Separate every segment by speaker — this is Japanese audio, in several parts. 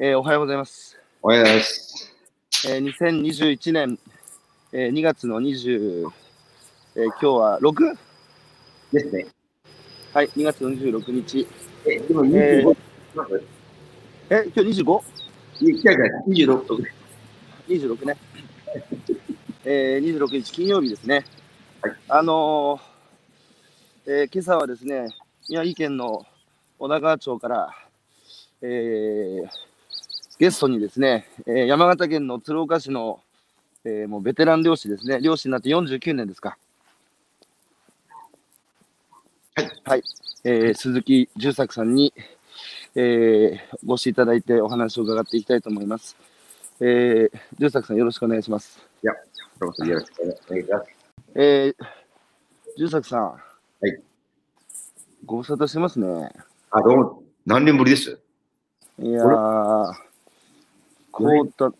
Speaker 1: えーおはようございます。
Speaker 2: おはようございます。
Speaker 1: えー2021年、えー2月の20、えー今日は 6?
Speaker 2: ですね。
Speaker 1: はい、2月の26日。
Speaker 2: え、でも
Speaker 1: え
Speaker 2: 25、なんか
Speaker 1: え、今日 25?26
Speaker 2: いや違う違う26とか。
Speaker 1: ね。えー、26日金曜日ですね。
Speaker 2: はい
Speaker 1: あのーえー今朝はですね、宮城県の女川町から、えーゲストにですね、えー山形県の鶴岡市の、えーもうベテラン漁師ですね、漁師になって49年ですか。
Speaker 2: はい。
Speaker 1: はい。えー鈴木重作さんに、えーご視いただいてお話を伺っていきたいと思います。えー、重作さんよろしくお願いします。
Speaker 2: どうぞよろしくお願いします。
Speaker 1: えー、重作さん。
Speaker 2: はい。
Speaker 1: ご無沙汰してますね。
Speaker 2: あ、どうも、何年ぶりです？
Speaker 1: いやー、こうた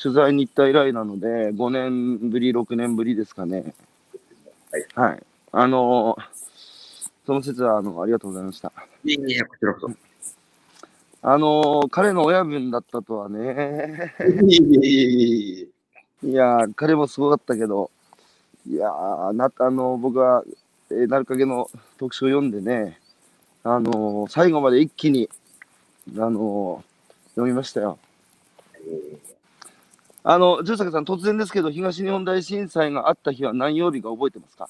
Speaker 1: 取材に行った以来なので、5年ぶり、6年ぶりですかね。
Speaker 2: はい。
Speaker 1: はい。あのーその説はあのありがとうございました。
Speaker 2: いやいや、こちらこそ。
Speaker 1: あのー彼の親分だったとはね。
Speaker 2: いや
Speaker 1: 彼もすごかったけど、いやー、なあの僕は、えー、なるかげの特集を読んでね、あのー最後まで一気に、あのー読みましたよ。あの、重坂さん、突然ですけど、東日本大震災があった日は何曜日か覚えてますか？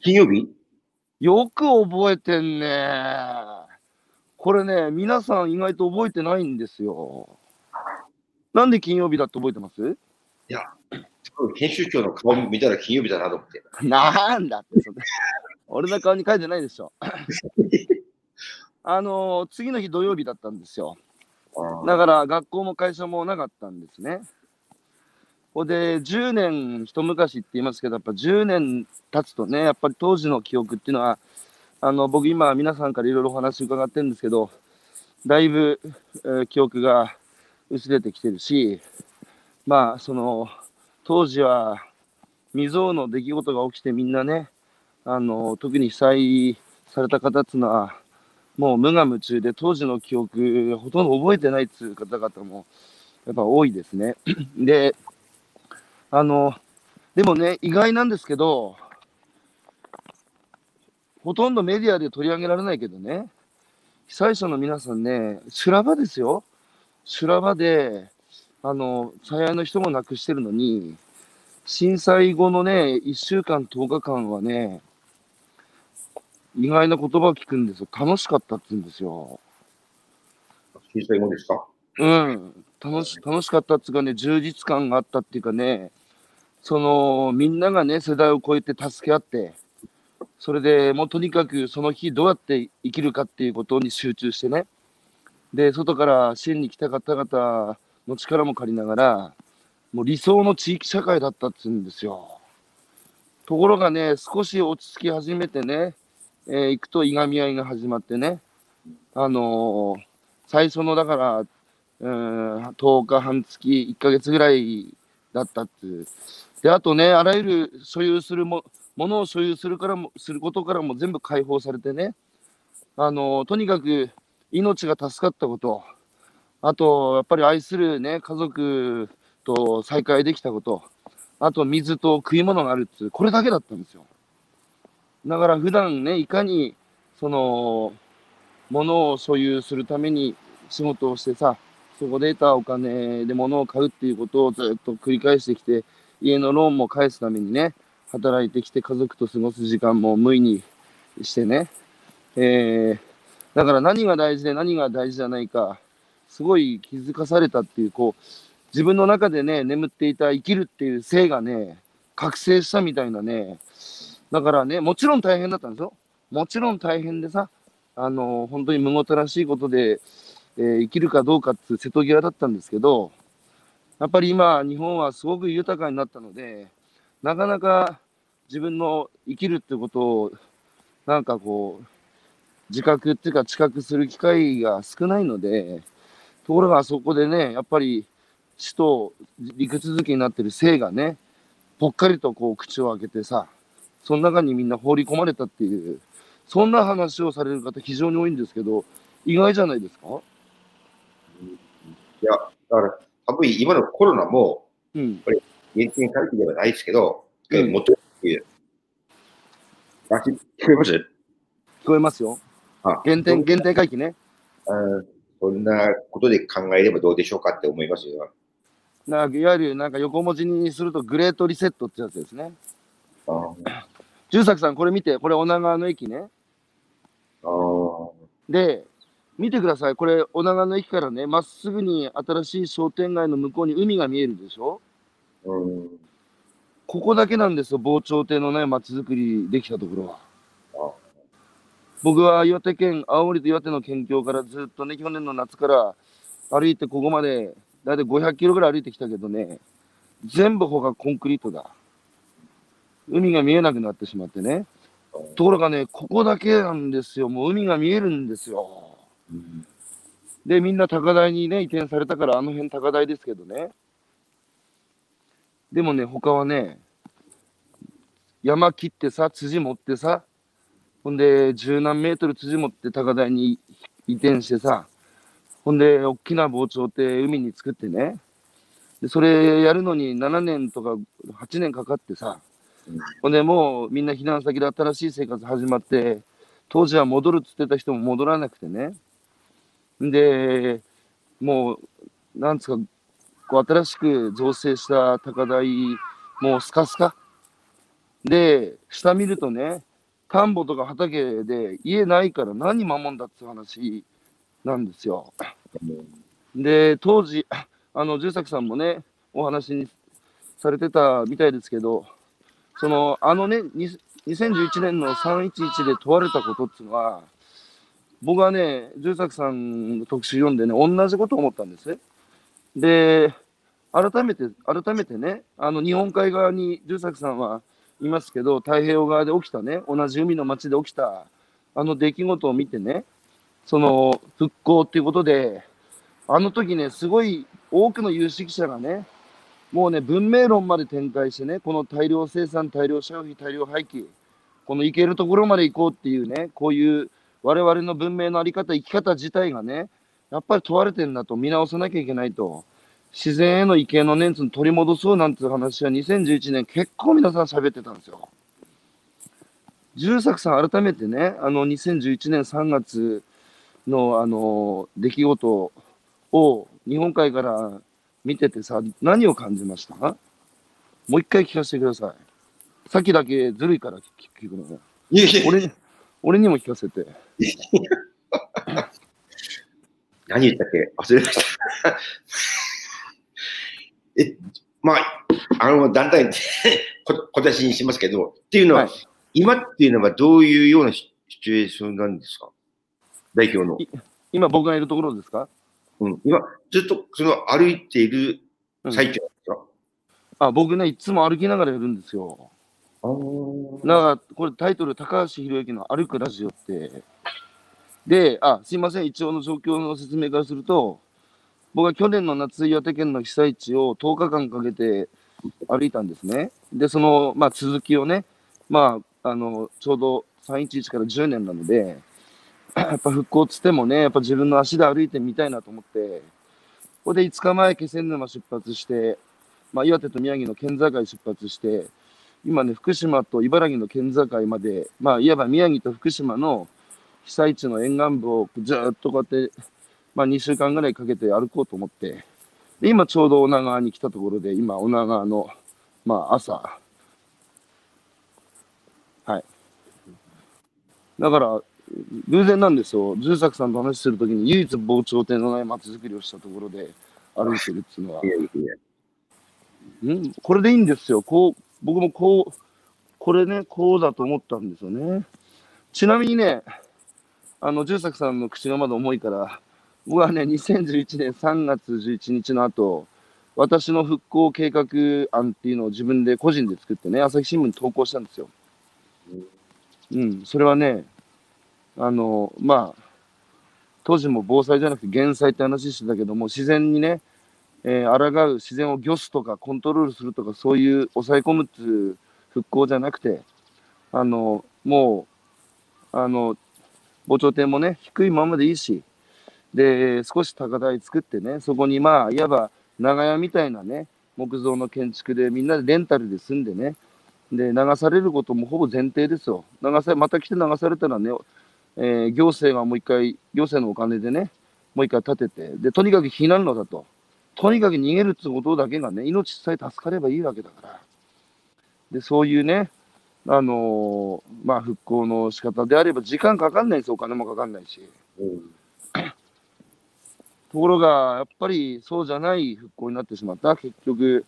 Speaker 2: 金曜日？
Speaker 1: よく覚えてんね。これね、皆さん意外と覚えてないんですよ。なんで金曜日だって覚えてます？
Speaker 2: 編集長の顔見たら金曜日だなと思って。
Speaker 1: なんだってそれ、俺の顔に書いてないでしょ。あのー次の日土曜日だったんですよ。
Speaker 2: あ
Speaker 1: だから学校も会社もなかったんですね。ほんで、10年一昔って言いますけど、やっぱ10年経つとね、やっぱり当時の記憶っていうのは、あの僕今皆さんからいろいろお話伺ってるんですけど、だいぶ、えー記憶が薄れてきてるし、まあその当時は未曾有の出来事が起きてみんなね、あの特に被災された方っていうのは、もう無我夢中で当時の記憶ほとんど覚えてないっていう方々もやっぱ多いですね。で、あの、でもね、意外なんですけど、ほとんどメディアで取り上げられないけどね、被災者の皆さんね、修羅場ですよ。修羅場で、あの、最愛の人も亡くしてるのに、震災後のね、1週間、10日間はね、意外な言葉を聞くんですよ。楽しかったって言うんですよ。
Speaker 2: 震災後ですか？
Speaker 1: うん。楽し、楽しかったっていうかね、充実感があったっていうかね、その、みんながね、世代を超えて助け合って、それでもうとにかくその日どうやって生きるかっていうことに集中してね、で、外から支援に来た方々の力も借りながら、もう理想の地域社会だったって言うんですよ。ところがね、少し落ち着き始めてね、えー行くといがみ合いが始まってね、あのー最初のだから、うん、10日、半月、1ヶ月ぐらいだったっていう。で、あとね、あらゆる所有するもものを所有するからも、することからも全部解放されてね、あの、とにかく命が助かったこと、あと、やっぱり愛するね、家族と再会できたこと、あと水と食い物があるっていう、これだけだったんですよ。だから普段ね、いかに、その、物を所有するために仕事をしてさ、そこで得たお金で物を買うっていうことをずっと繰り返してきて、家のローンも返すためにね、働いてきて家族と過ごす時間も無意にしてね。えー、だから何が大事で何が大事じゃないか、すごい気づかされたっていう、こう、自分の中でね、眠っていた生きるっていう性がね、覚醒したみたいなね。だからね、もちろん大変だったんですよ。もちろん大変でさ、あの本当にむごたらしいことで、えー生きるかどうかっていう瀬戸際だったんですけど、やっぱり今、日本はすごく豊かになったので、なかなか自分の生きるってことを、なんかこう、自覚っていうか知覚する機会が少ないので、ところがそこでね、やっぱり死と陸続きになってる性がね、ぽっかりとこう口を開けてさ、その中にみんな放り込まれたっていう、そんな話をされる方非常に多いんですけど、意外じゃないですか？
Speaker 2: いや、だから、多分今のコロナも、
Speaker 1: うん。
Speaker 2: 現金回帰ではないですけど、
Speaker 1: うん
Speaker 2: もっとっていう。あ、聞聞こえます
Speaker 1: 聞こえますよ。
Speaker 2: あ
Speaker 1: 限定、限定回帰ね。
Speaker 2: あーそんなことで考えればどうでしょうかって思いますよ。
Speaker 1: なんかいわゆるなんか横文字にするとグレートリセットってやつですね。
Speaker 2: あー
Speaker 1: 重作さん、これ見て、これ女川の駅ね。
Speaker 2: あー。
Speaker 1: で、見てください。これ、女川の駅からね、まっすぐに新しい商店街の向こうに海が見えるでしょ
Speaker 2: うん。
Speaker 1: ここだけなんですよ、防潮堤のない街づくりできたところは。
Speaker 2: あ
Speaker 1: 僕は岩手県、青森と岩手の県境からずっとね、去年の夏から歩いてここまで、だいたい500キロぐらい歩いてきたけどね、全部他コンクリートだ。海が見えなくなってしまってね。ところがね、ここだけなんですよ。もう海が見えるんですよ。
Speaker 2: うん
Speaker 1: で、みんな高台にね、移転されたから、あの辺高台ですけどね。でもね、他はね、山切ってさ、辻持ってさ、ほんで、十何メートル辻持って高台に移転してさ、ほんで、大きな防潮堤海に作ってね。で、それやるのに7年とか8年かかってさ
Speaker 2: うん、
Speaker 1: ほんで、もうみんな避難先で新しい生活始まって、当時は戻るっつってた人も戻らなくてね。で、もう、なんつうか、こう新しく造成した高台、もうスカスカ。で、下見るとね、田んぼとか畑で家ないから何守んだって話なんですよ。で、当時、あの、重作さんもね、お話にされてたみたいですけど、その、あのね、2011年の311で問われたことっていうのは、僕はね、重作さんの特集読んでね、同じことを思ったんですね。で、改めて、改めてね、あの、日本海側に重作さんはいますけど、太平洋側で起きたね、同じ海の町で起きた、あの出来事を見てね、その復興っていうことで、あの時ね、すごい多くの有識者がね、もうね、文明論まで展開してね、この大量生産、大量消費、大量廃棄、この行けるところまで行こうっていうね、こういう我々の文明のあり方、生き方自体がね、やっぱり問われてるんだと、見直さなきゃいけないと。自然への畏敬の念を取り戻そうなんていう話は2011年結構皆さん喋ってたんですよ。重作さん改めてね、あの2011年3月のあの出来事を日本海から見ててさ、何を感じました？もう一回聞かせてください。さっきだけずるいから聞聞くのね。
Speaker 2: いやいや、
Speaker 1: 俺に、俺にも聞かせて。
Speaker 2: 何言ったっけ？忘れました。え、まあ、あの、団体 こ小出しにしますけど、っていうのは、
Speaker 1: はい
Speaker 2: 今っていうのはどういうようなシシチュエーションなんですか？代表の。
Speaker 1: 今僕がいるところですか？
Speaker 2: うん、今、ずっとその歩いている
Speaker 1: うん
Speaker 2: 最中なんですか、
Speaker 1: あ、僕ね、いつも歩きながらやるんですよ。
Speaker 2: あー
Speaker 1: なんか、これタイトル、高橋宏之の歩くラジオって。で、あ、すいません、一応の状況の説明からすると、僕は去年の夏、岩手県の被災地を10日間かけて歩いたんですね。で、その、まあ、続きをね、まあ、あの、ちょうど311から10年なので、やっぱ復興つってもね、やっぱ自分の足で歩いてみたいなと思って、ここで5日前、気仙沼出発して、まあ、岩手と宮城の県境出発して、今ね、福島と茨城の県境まで、まあ、いわば宮城と福島の被災地の沿岸部をずっとこうやって、まあ、2週間ぐらいかけて歩こうと思って、で、今ちょうど女川に来たところで、今、女川の、まあ、朝、はい。だから、偶然なんですよ。重作さんと話するときに唯一防潮堤のない街づくりをしたところで歩いてるっていうのは。ん？これでいいんですよ。こう、僕もこう、これね、こうだと思ったんですよね。ちなみにね、あの、重作さんの口がまだ重いから、僕はね、2011年3月11日の後、私の復興計画案っていうのを自分で個人で作ってね、朝日新聞に投稿したんですよ。うん、それはね、あの、まあ、当時も防災じゃなくて減災って話してたけども、自然にね、えー、抗う自然を御すとかコントロールするとかそういう抑え込むっていう復興じゃなくてあのもうあの、防潮堤もね、低いままでいいし、で、少し高台作ってね、そこにまあ、いわば長屋みたいなね、木造の建築でみんなでレンタルで住んでね、で、流されることもほぼ前提ですよ。流さまた来て流されたらね、えー行政がもう一回、行政のお金でね、もう一回建てて、で、とにかく避難路だと。とにかく逃げるってことだけがね、命さえ助かればいいわけだから。で、そういうね、あのーまあ、復興の仕方であれば、時間かかんないです、お金もかかんないし。
Speaker 2: うん。
Speaker 1: ところが、やっぱりそうじゃない復興になってしまった。結局、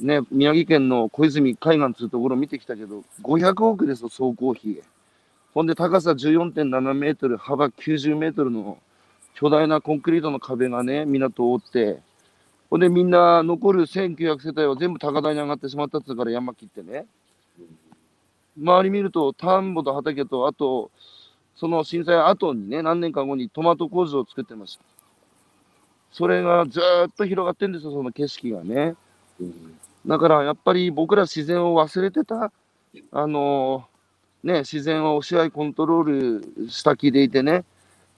Speaker 1: ね、宮城県の小泉海岸というところを見てきたけど、500億ですよ、総工費。ほんで、高さ14.7メートル、幅90メートルの巨大なコンクリートの壁がね、港を覆って、ほんで、みんな残る1900世帯は全部高台に上がってしまったっつうから山切ってね。周り見ると、田んぼと畑と、あと、その震災後にね、何年か後にトマト工場を作ってました。それがずーっと広がってんですよ、その景色がね。
Speaker 2: うん。
Speaker 1: だからやっぱり僕ら自然を忘れてた、あのね、自然を支配コントロールした気でいてね、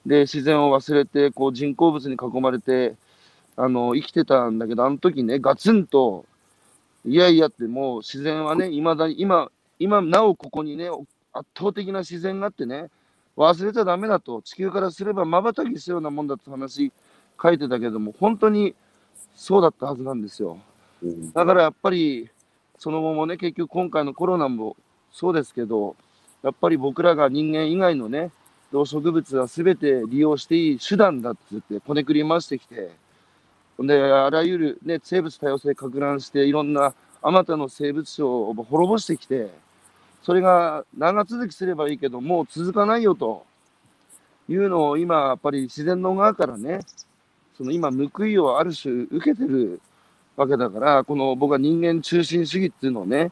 Speaker 1: で、自然を忘れて、こう人工物に囲まれて、あの、生きてたんだけど、あの時ね、ガツンと、いやいやってもう自然はね、未だに、今、今なおここにね、圧倒的な自然があってね、忘れちゃダメだと、地球からすれば瞬きするようなもんだって話書いてたけども、本当にそうだったはずなんですよ。
Speaker 2: うん。
Speaker 1: だからやっぱり、その後もね、結局今回のコロナもそうですけど、やっぱり僕らが人間以外のね、動植物は全て利用していい手段だって言って、こねくり回してきて、ほんで、あらゆるね、生物多様性拡乱して、いろんなあまたの生物種を滅ぼしてきて、それが長続きすればいいけど、もう続かないよというのを今、やっぱり自然の側からね、その今、報いをある種受けてるわけだから、この僕は人間中心主義っていうのをね、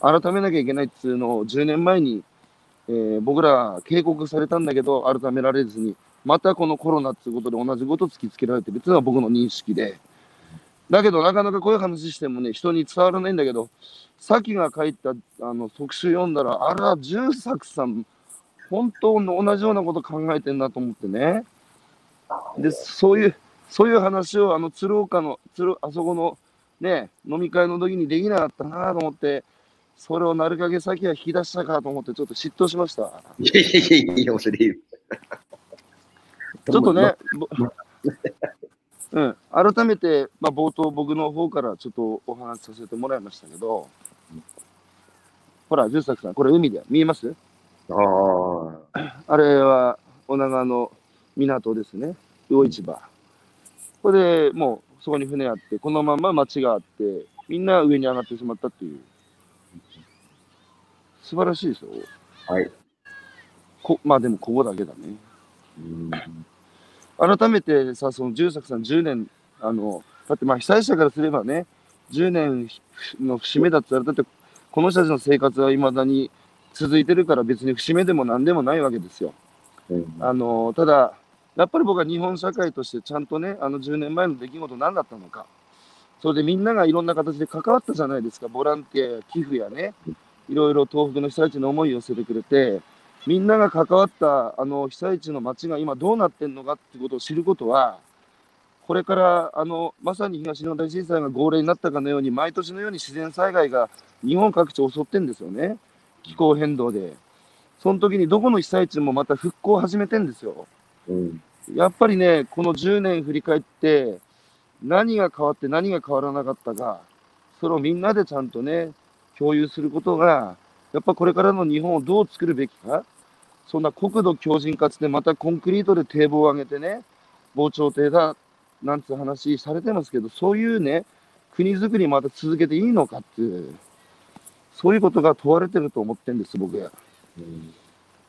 Speaker 1: 改めなきゃいけないっていうのを10年前に、えー僕ら警告されたんだけど、改められずに、またこのコロナっていうことで同じこと突きつけられてるっていうのが僕の認識で。だけど、なかなかこういう話してもね、人に伝わらないんだけど、さきが書いたあの特集読んだら、あら、重作さん、本当の同じようなこと考えてんなと思ってね。で、そういう、そういう話を、あの、鶴岡の、鶴、あそこの、ね、飲み会の時にできなかったなと思って、それをなるかげ先は引き出したかと思って、ちょっと嫉妬しました。
Speaker 2: いやいやいやいや、恐れ入る。
Speaker 1: ちょっとね、ぼうん、改めて、まあ、冒頭僕の方からちょっとお話しさせてもらいましたけど、ほら、十作さん、これ海で見えます？
Speaker 2: ああ。
Speaker 1: あれは女川の港ですね、魚市場。これでもうそこに船あって、このまま町があって、みんな上に上がってしまったっていう。素晴らしいですよ。
Speaker 2: はい。
Speaker 1: こまあでもここだけだね。
Speaker 2: うん。
Speaker 1: 改めてさ、その重作さん10年、あの、だってまあ被災者からすればね、10年の節目だったら、だってこの人たちの生活はいまだに続いてるから別に節目でも何でもないわけですよ。
Speaker 2: うん
Speaker 1: あの、ただ、やっぱり僕は日本社会としてちゃんとね、あの10年前の出来事何だったのか。それでみんながいろんな形で関わったじゃないですか。ボランティアや寄付やね、いろいろ東北の被災地の思いを寄せてくれて、みんなが関わったあの被災地の街が今どうなってんのかってことを知ることは、これからあのまさに東日本大震災が号令になったかのように、毎年のように自然災害が日本各地を襲ってんですよね。気候変動で。その時にどこの被災地もまた復興を始めてんですよ。
Speaker 2: うん。
Speaker 1: やっぱりね、この10年振り返って、何が変わって何が変わらなかったか、それをみんなでちゃんとね、共有することが、やっぱこれからの日本をどう作るべきか、そんな国土強靭化つって、またコンクリートで堤防を上げてね、防潮堤だ、なんつう話されてますけど、そういうね、国づくりまた続けていいのかっていう、そういうことが問われてると思ってるんです、僕は。
Speaker 2: うん。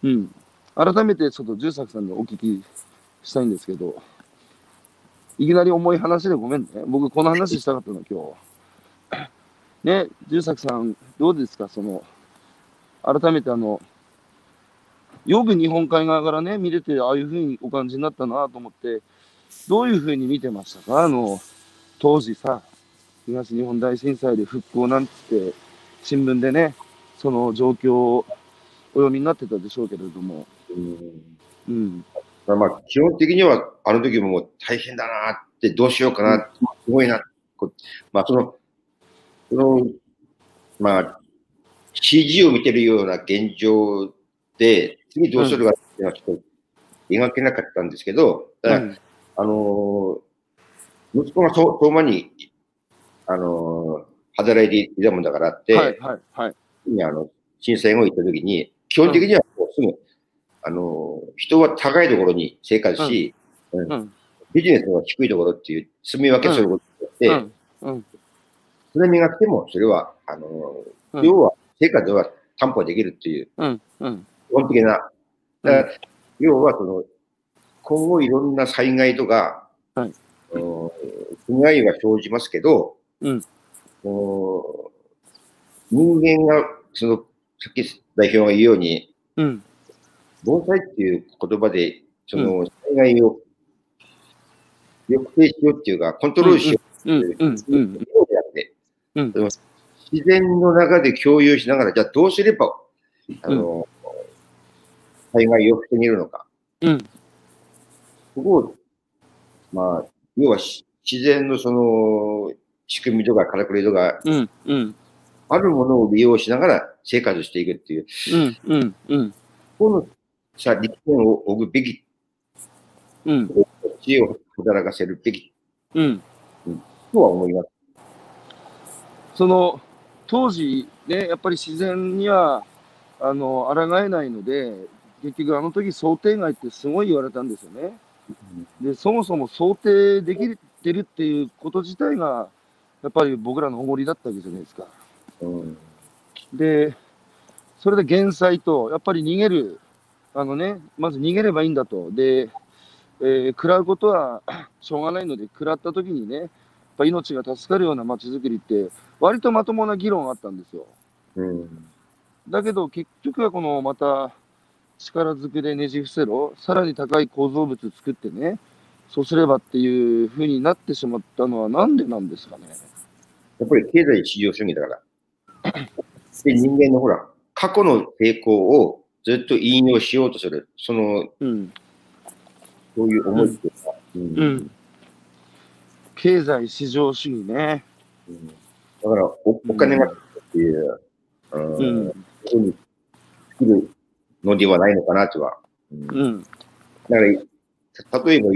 Speaker 1: うん。改めてちょっと重作さんにお聞きしたいんですけど、いきなり重い話でごめんね。僕この話したかったの、今日。ね、重作さん、どうですか、その、改めてあの、よく日本海側からね、見れて、ああいうふうにお感じになったなと思って、どういうふうに見てましたか？あの、当時さ、東日本大震災で復興なんつって、新聞でね、その状況をお読みになってたでしょうけれども。
Speaker 2: うん
Speaker 1: うん。
Speaker 2: まあまあ、基本的には、あの時ももう大変だなって、どうしようかな、すごいな、まあ、その、その、まあ、CG を見てるような現状で、次どうするかっていうのはちょっと描けなかったんですけど、
Speaker 1: うん
Speaker 2: あのー息子がそう相馬に、あのー働いていたもんだからって、
Speaker 1: はいはいはい。
Speaker 2: あの震災後行った時に、基本的にはもうすぐ、あのー人は高いところに生活し、
Speaker 1: うん。
Speaker 2: ビジネスが低いところっていう住み分けすることによって、
Speaker 1: うん。うん。
Speaker 2: 津波が来ても、それは、あのー
Speaker 1: うん
Speaker 2: 要は生活は担保できるっていう、
Speaker 1: うん。うん。
Speaker 2: 基本的な、要はその、今後いろんな災害とか、
Speaker 1: はい
Speaker 2: あの被害が生じますけど、
Speaker 1: うん
Speaker 2: 人間が、その、さっき代表が言うように、
Speaker 1: うん。
Speaker 2: 防災っていう言葉で、その、災害を抑制しようっていうか、コントロールしよう。っていう
Speaker 1: うん
Speaker 2: 自然の中で共有しながら、じゃあどうすれば、あの、災害を防げるのか。
Speaker 1: うん。
Speaker 2: そこを、まあ、要はし自然のその、仕組みとかからくりとか、
Speaker 1: うん。うん。
Speaker 2: あるものを利用しながら生活していくっていう、
Speaker 1: うん。うん。うん。
Speaker 2: このさ、力点を置くべき、
Speaker 1: うん。
Speaker 2: 知恵を働かせるべき
Speaker 1: うん。
Speaker 2: とは思います。
Speaker 1: その当時ね、やっぱり自然にはあの抗えないので、結局あの時想定外ってすごい言われたんですよね。で、そもそも想定できてるっていうこと自体が、やっぱり僕らの誇りだったわけじゃないですか。
Speaker 2: うん。
Speaker 1: で、それで減災と、やっぱり逃げる、あのね、まず逃げればいいんだと。で、えー食らうことはしょうがないので、食らった時にね、ぱ命が助かるような街づくりって、割とまともな議論があったんですよ。
Speaker 2: うん。
Speaker 1: だけど結局はこのまた力ずくでねじ伏せろ、さらに高い構造物作ってね、そうすればっていう風になってしまったのはなんでなんですかね。
Speaker 2: やっぱり経済市場主義だから。で、人間のほら、過去の成功をずっと引用しようとする、その、
Speaker 1: うん。
Speaker 2: そういう思いっていうか、うん
Speaker 1: うん。経済市場主義ね。
Speaker 2: うん。だからお、お金がっていう、うん、
Speaker 1: うん。
Speaker 2: ふうに作るのではないのかなとは。うん。だ
Speaker 1: うん。
Speaker 2: から、例えば、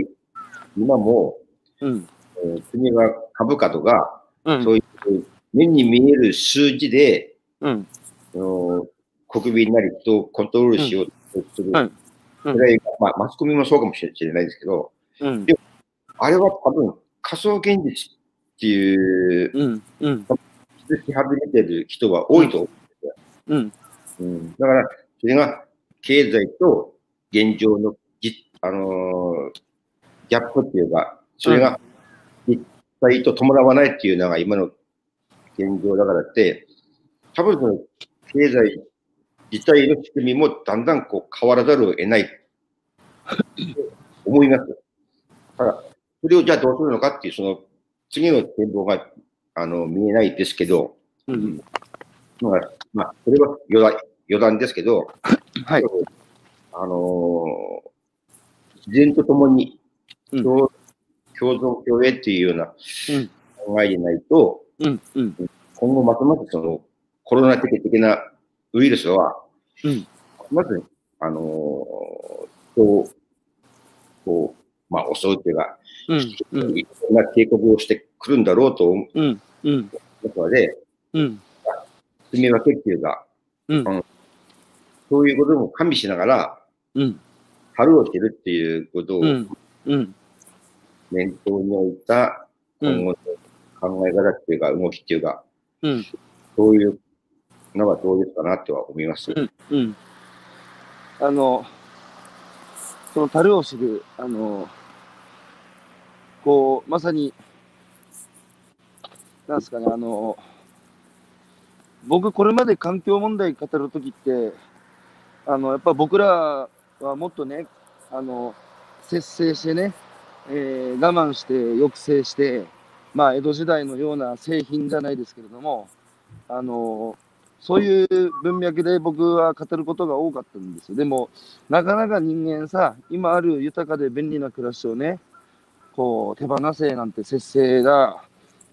Speaker 2: 今も、
Speaker 1: うん。
Speaker 2: えー国は株価とか、
Speaker 1: うん。
Speaker 2: そういう目に見える数字で、
Speaker 1: うん。
Speaker 2: あの国民なり人をコントロールしようとする。
Speaker 1: うん。うん。
Speaker 2: それまあ、マスコミもそうかもしれないですけど、
Speaker 1: うん。
Speaker 2: あれは多分仮想現実っていう、
Speaker 1: うん。うん。
Speaker 2: 気づき始めてる人は多いと思
Speaker 1: うん。
Speaker 2: う。うん、だから、それが経済と現状のじ、あのーギャップっていうか、それが実際と伴わないっていうのが今の現状だからって、多分その経済自体の仕組みもだんだんこう変わらざるを得ない思います。だから、それをじゃあどうするのかっていう、その次の展望があの見えないですけど、
Speaker 1: うん。
Speaker 2: まあ、まあ、それは余談余談ですけど、
Speaker 1: はい。
Speaker 2: あのー自然とともに
Speaker 1: うん
Speaker 2: 共,、共存共栄っていうような
Speaker 1: うん
Speaker 2: 考えでないと、
Speaker 1: うん。うん。
Speaker 2: 今後ますますそのコロナ的的なウイルスは、
Speaker 1: うん
Speaker 2: まず、あのー人をこう、まあ、襲うというか、
Speaker 1: うん。うん。
Speaker 2: な警告をしてくるんだろうと思
Speaker 1: うん。うん。
Speaker 2: うので、
Speaker 1: うん。
Speaker 2: 住み分けっていうか、
Speaker 1: うん
Speaker 2: そういうことも加味しながら、
Speaker 1: うん。
Speaker 2: 春をしてるっていうことを
Speaker 1: うん。うん。
Speaker 2: 念頭に置いた
Speaker 1: うん。
Speaker 2: 今後の考え方っていうか、動きっていうか、
Speaker 1: うん。
Speaker 2: そういうのがどうですかなとは思います。
Speaker 1: うん。うん。あの、その樽を知る、あの、こう、まさに、なんですかね、あの、僕、これまで環境問題語るときって、あの、やっぱ僕らはもっとね、あの、節制してね、えー我慢して抑制して、まあ、江戸時代のような製品じゃないですけれども、あの、そういう文脈で僕は語ることが多かったんですよ。でも、なかなか人間さ、今ある豊かで便利な暮らしをね、こう、手放せなんて節制だ、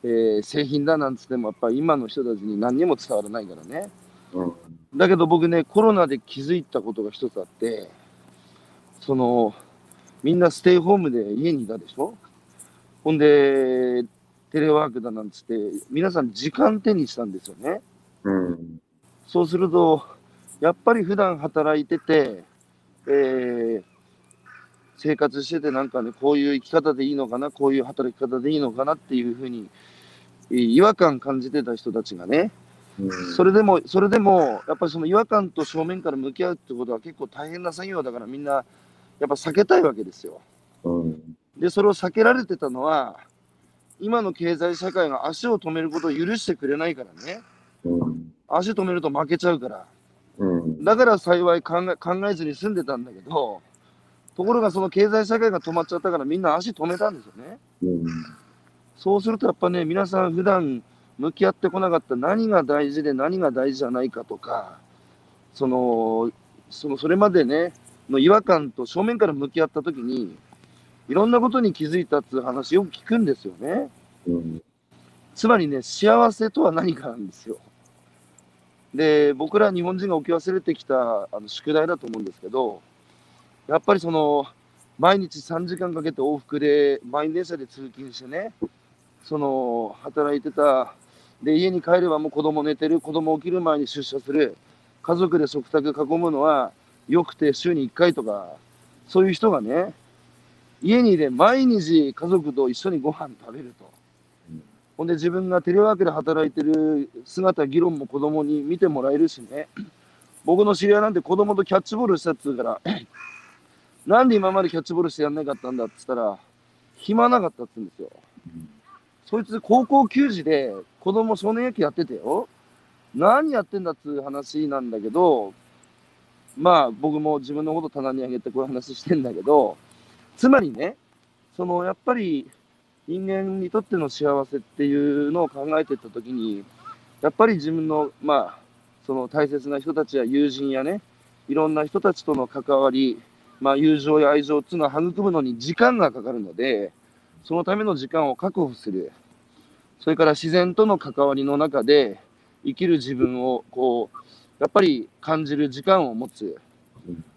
Speaker 1: えー製品だなんつっても、やっぱり今の人たちに何にも伝わらないからね。
Speaker 2: うん。
Speaker 1: だけど僕ね、コロナで気づいたことが一つあって、その、みんなステイホームで家にいたでしょ？ほんで、テレワークだなんつって、皆さん時間手にしたんですよね。
Speaker 2: うん。
Speaker 1: そうすると、やっぱり普段働いてて、えー生活しててなんかね、こういう生き方でいいのかな、こういう働き方でいいのかなっていうふうに、えー違和感感じてた人たちがね、
Speaker 2: うん。
Speaker 1: それでも、それでも、やっぱりその違和感と正面から向き合うってことは結構大変な作業だからみんな、やっぱ避けたいわけですよ。
Speaker 2: うん。
Speaker 1: で、それを避けられてたのは、今の経済社会が足を止めることを許してくれないからね。
Speaker 2: うん。
Speaker 1: 足止めると負けちゃうから。
Speaker 2: うん。
Speaker 1: だから幸い考え考えずに住んでたんだけど、ところがその経済社会が止まっちゃったからみんな足止めたんですよね。
Speaker 2: うん。
Speaker 1: そうするとやっぱね、皆さん普段向き合ってこなかった何が大事で何が大事じゃないかとか、その、そのそれまでね、の違和感と正面から向き合った時に、いろんなことに気づいたっていう話よく聞くんですよね。
Speaker 2: うん。
Speaker 1: つまりね、幸せとは何かなんですよ。で、僕ら日本人が置き忘れてきたあの宿題だと思うんですけど、やっぱりその、毎日3時間かけて往復で、満員電車で通勤してね、その、働いてた、で、家に帰ればもう子供寝てる、子供起きる前に出社する、家族で食卓囲むのは、よくて週に1回とか、そういう人がね、家にで毎日家族と一緒にご飯食べると。ほんで自分がテレワークで働いてる姿、議論も子供に見てもらえるしね。僕の知り合いなんて子供とキャッチボールしたっつうから、なんで今までキャッチボールしてやんなかったんだっつったら、暇なかったっつうんですよ。そいつ高校球児で子供少年野球やっててよ。何やってんだっつう話なんだけど、まあ僕も自分のこと棚に上げてこういう話してんだけど、つまりね、そのやっぱり人間にとっての幸せっていうのを考えてったときに、やっぱり自分の、まあ、その大切な人たちや友人やね、いろんな人たちとの関わり、まあ、友情や愛情っていうのは育むのに時間がかかるので、そのための時間を確保する。それから自然との関わりの中で生きる自分をこう、やっぱり感じる時間を持つ。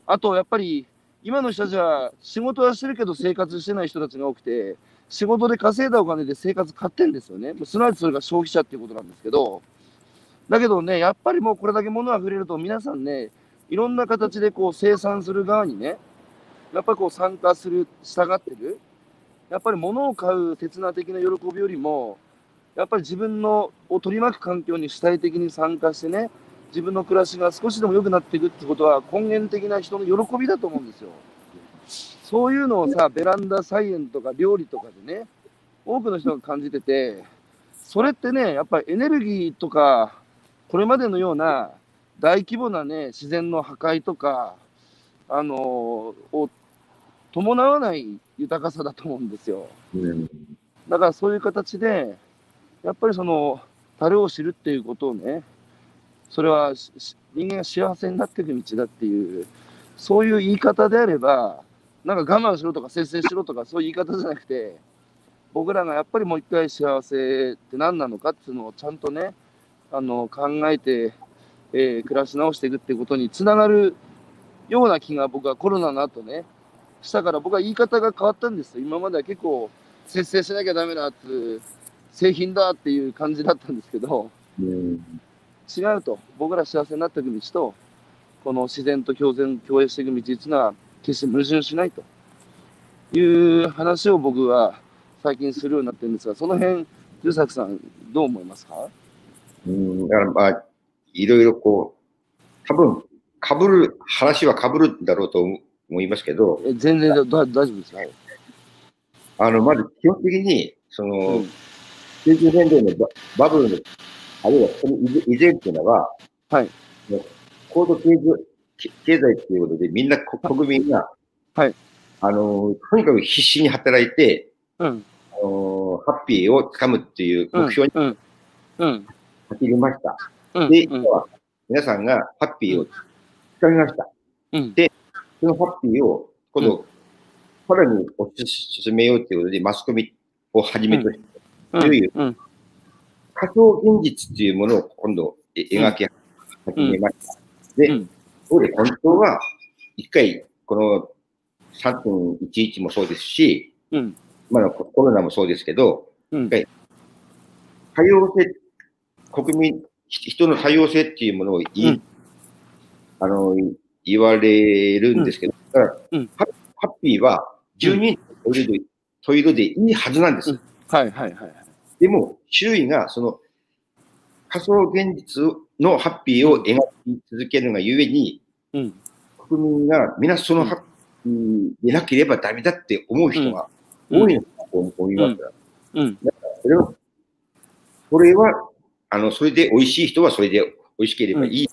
Speaker 1: あと、やっぱり今の人たちは仕事はしてるけど生活してない人たちが多くて、仕事で稼いだお金で生活買ってんですよね。すなわちそれが消費者っていうことなんですけど、だけどね、やっぱりもうこれだけ物が溢れると皆さんね、いろんな形でこう生産する側にね、やっぱりこう参加する、従ってる。やっぱり物を買う刹那的な喜びよりも、やっぱり自分のを取り巻く環境に主体的に参加してね、自分の暮らしが少しでも良くなっていくってことは根源的な人の喜びだと思うんですよ。そういうのをさ、ベランダ菜園とか料理とかでね、多くの人が感じてて、それってね、やっぱりエネルギーとか、これまでのような大規模なね、自然の破壊とか、あのを伴わない豊かさだと思うんですよ。
Speaker 2: うん。
Speaker 1: だからそういう形で、やっぱりその、樽を知るっていうことをね、それは人間が幸せになっていく道だっていう、そういう言い方であれば、なんか我慢しろとか節制しろとかそういう言い方じゃなくて、僕らがやっぱりもう一回幸せって何なのかっていうのをちゃんとね、あの考えて、えー暮らし直していくってことにつながるような気が僕はコロナの後ね、したから僕は言い方が変わったんですよ。今までは結構節制しなきゃダメだって製品だっていう感じだったんですけど、
Speaker 2: うん。
Speaker 1: 違うと。僕ら幸せになっていく道と、この自然と共存、共栄していく道っていうのは決して矛盾しないという話を僕は最近するようになってるんですが、その辺、優作さん、どう思いますか？
Speaker 2: うん。だからまあ、いろいろこう、多分、被る、話は被るんだろうと思いますけど、
Speaker 1: え全然だだ大丈夫です。はい。
Speaker 2: あの、まず基本的に、その、
Speaker 1: うん
Speaker 2: 90年代のババブルの、あるいはその以前っていうのは、
Speaker 1: はい。
Speaker 2: 高度経済経済っていうことで、みんなこ国民が、
Speaker 1: はい。
Speaker 2: あの、とにかく必死に働いて、
Speaker 1: うん。
Speaker 2: あのハッピーをつかむっていう
Speaker 1: うん。
Speaker 2: 目標に
Speaker 1: うん。うん。
Speaker 2: 走りました。
Speaker 1: うん。
Speaker 2: で、
Speaker 1: うん
Speaker 2: 今は皆さんがハッピーを掴みました。
Speaker 1: うん。
Speaker 2: そのハッピーを、今度、さらに推し進めようということで、マスコミをはじめとして、
Speaker 1: うん。
Speaker 2: いよいよ
Speaker 1: うん。
Speaker 2: 仮想現実っていうものを今度え描き始めました。で、
Speaker 1: うん
Speaker 2: そうで本当は、一回、この3.11もそうですし、
Speaker 1: うん。
Speaker 2: まあ、コロナもそうですけど、
Speaker 1: うん。
Speaker 2: 多様性、国民、ひ人の多様性っていうものを言い、
Speaker 1: うん
Speaker 2: あの、言われるんですけど、だから
Speaker 1: うん
Speaker 2: ハハッピーは12人のトイレで、トイレでいいはずなんです。
Speaker 1: うんはいはいはい。
Speaker 2: でも、周囲がその仮想現実のハッピーを描き続けるがゆえに、
Speaker 1: うん。
Speaker 2: 国民が皆そのハッピーでなければダメだって思う人が多いのかと思いますから、
Speaker 1: うん。
Speaker 2: それを、それは、あの、それで美味しい人はそれで美味しければいい。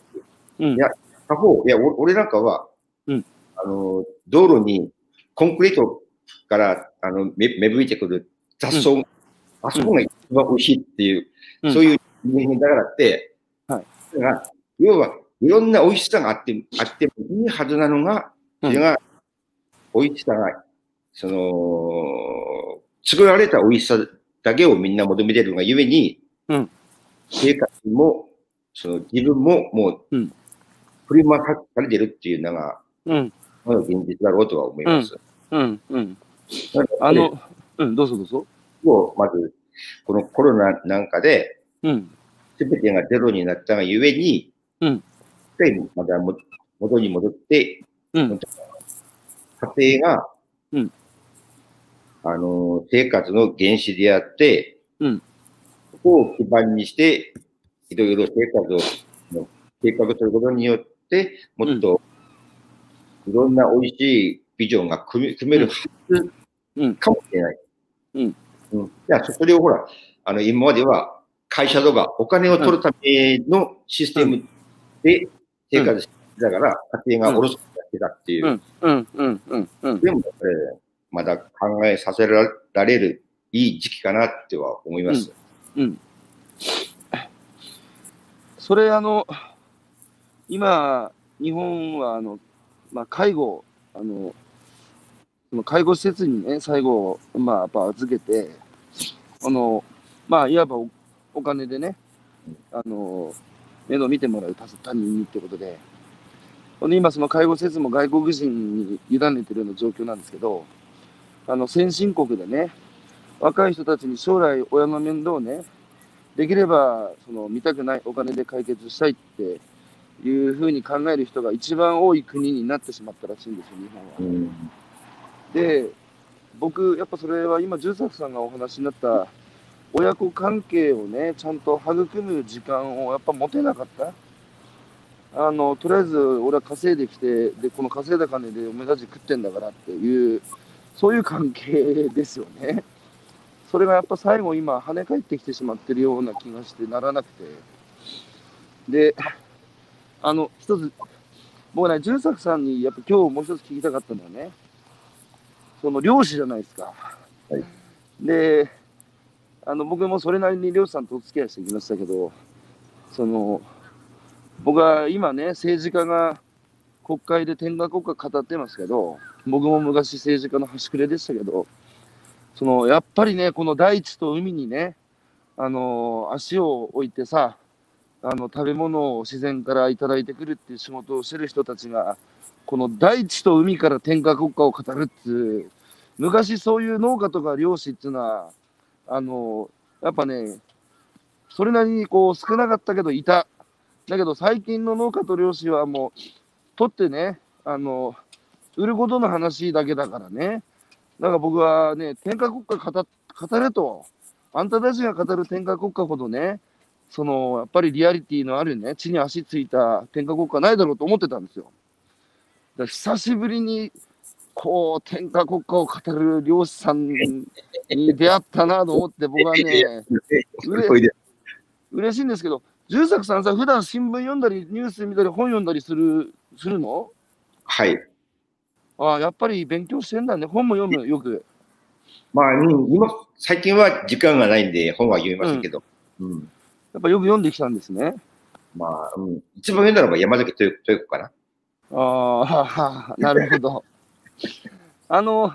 Speaker 1: うん。
Speaker 2: いや他方、いや、お俺なんかは、
Speaker 1: うん。
Speaker 2: あの、道路にコンクリートから、あの、め芽吹いてくる雑草、あそこが一番美味しいっていう、
Speaker 1: うん。
Speaker 2: そういう人間だからって、
Speaker 1: はい。
Speaker 2: だから要は、いろんな美味しさがあって、あってもいいはずなのが、
Speaker 1: うん。
Speaker 2: それが、美味しさが、その、作られた美味しさだけをみんな求めてるがゆえに、
Speaker 1: うん。
Speaker 2: 生活も、その自分ももう、
Speaker 1: うん
Speaker 2: 振り回されてるっていうのが、
Speaker 1: うん。
Speaker 2: 現実だろうとは思います。
Speaker 1: うん。うん。あの、うん、どうぞどうぞ。
Speaker 2: もうまず、このコロナなんかで、
Speaker 1: うん。
Speaker 2: すべてがゼロになったがゆえに、
Speaker 1: うん
Speaker 2: またも元に戻って、
Speaker 1: うん。
Speaker 2: 家庭が、
Speaker 1: うん
Speaker 2: あの、生活の原資であって、
Speaker 1: うん
Speaker 2: そこを基盤にして、いろいろ生活をの計画することによって、もっと、いろんな美味しいビジョンが組め組めるはず
Speaker 1: うん
Speaker 2: かもしれない。
Speaker 1: うん。
Speaker 2: うん。いや、そそれをほら、あの、今までは会社とかお金を取るためのシステムで生活してたから、家庭がおろそかにやってたっていう。
Speaker 1: うん。うん。うん。うん。うん。
Speaker 2: でも、えーまだ考えさせられるいい時期かなっては思います。
Speaker 1: うん。それ、あの、今、日本は、あの、まあ、介護、あの、その介護施設にね、最後、まあ、やっぱ預けて、あの、まあ、いわばお金でね、あの、面倒見てもらう他他人にってことで、ほんで今、その介護施設も外国人に委ねてるような状況なんですけど、あの、先進国でね、若い人たちに将来親の面倒をね、できればその見たくないお金で解決したいっていうふうに考える人が一番多い国になってしまったらしいんですよ、日本は。
Speaker 2: うん。
Speaker 1: で、僕、やっぱそれは今、重作さんがお話になった親子関係をね、ちゃんと育む時間をやっぱ持てなかった？あの、とりあえず俺は稼いできて、で、この稼いだ金で梅田地食ってんだからっていう、そういう関係ですよね。それがやっぱ最後今跳ね返ってきてしまってるような気がしてならなくて。で、あの、一つ、僕ね、重作さんにやっぱ今日もう一つ聞きたかったのはね、その漁師じゃないですか。
Speaker 2: はい
Speaker 1: で、あの、僕もそれなりに漁師さんとお付き合いしてきましたけど、その、僕は今ね、政治家が国会で天下国家語ってますけど、僕も昔政治家の端くれでしたけど、そのやっぱりね、この大地と海にね、あの足を置いてさ、あの食べ物を自然からいただいてくるっていう仕事をしてる人たちが、この大地と海から天下国家を語るっていう、昔そういう農家とか漁師っていうのは、あのやっぱね、それなりにこう少なかったけどいた。だけど最近の農家と漁師はもう、取ってね、あの、売ることの話だけだからね。だから僕はね、天下国家語語れと。あんたたちが語る天下国家ほどね、その、やっぱりリアリティのあるね、地に足ついた天下国家ないだろうと思ってたんですよ。だ久しぶりに、こう、天下国家を語る漁師さんに出会ったなと思って、僕はね、うれしいんですけど、重作さんさ、普段新聞読んだり、ニュース見たり、本読んだりする、するの？
Speaker 2: はい。
Speaker 1: ああ、やっぱり勉強してんだね。本も読む、よく。
Speaker 2: まあ、うん今、最近は時間がないんで本は読みませんけど。うん。
Speaker 1: やっぱよく読んできたんですね。
Speaker 2: まあ、うん、一番上ならば山崎豊豊子かな。
Speaker 1: ああ、なるほど。あの、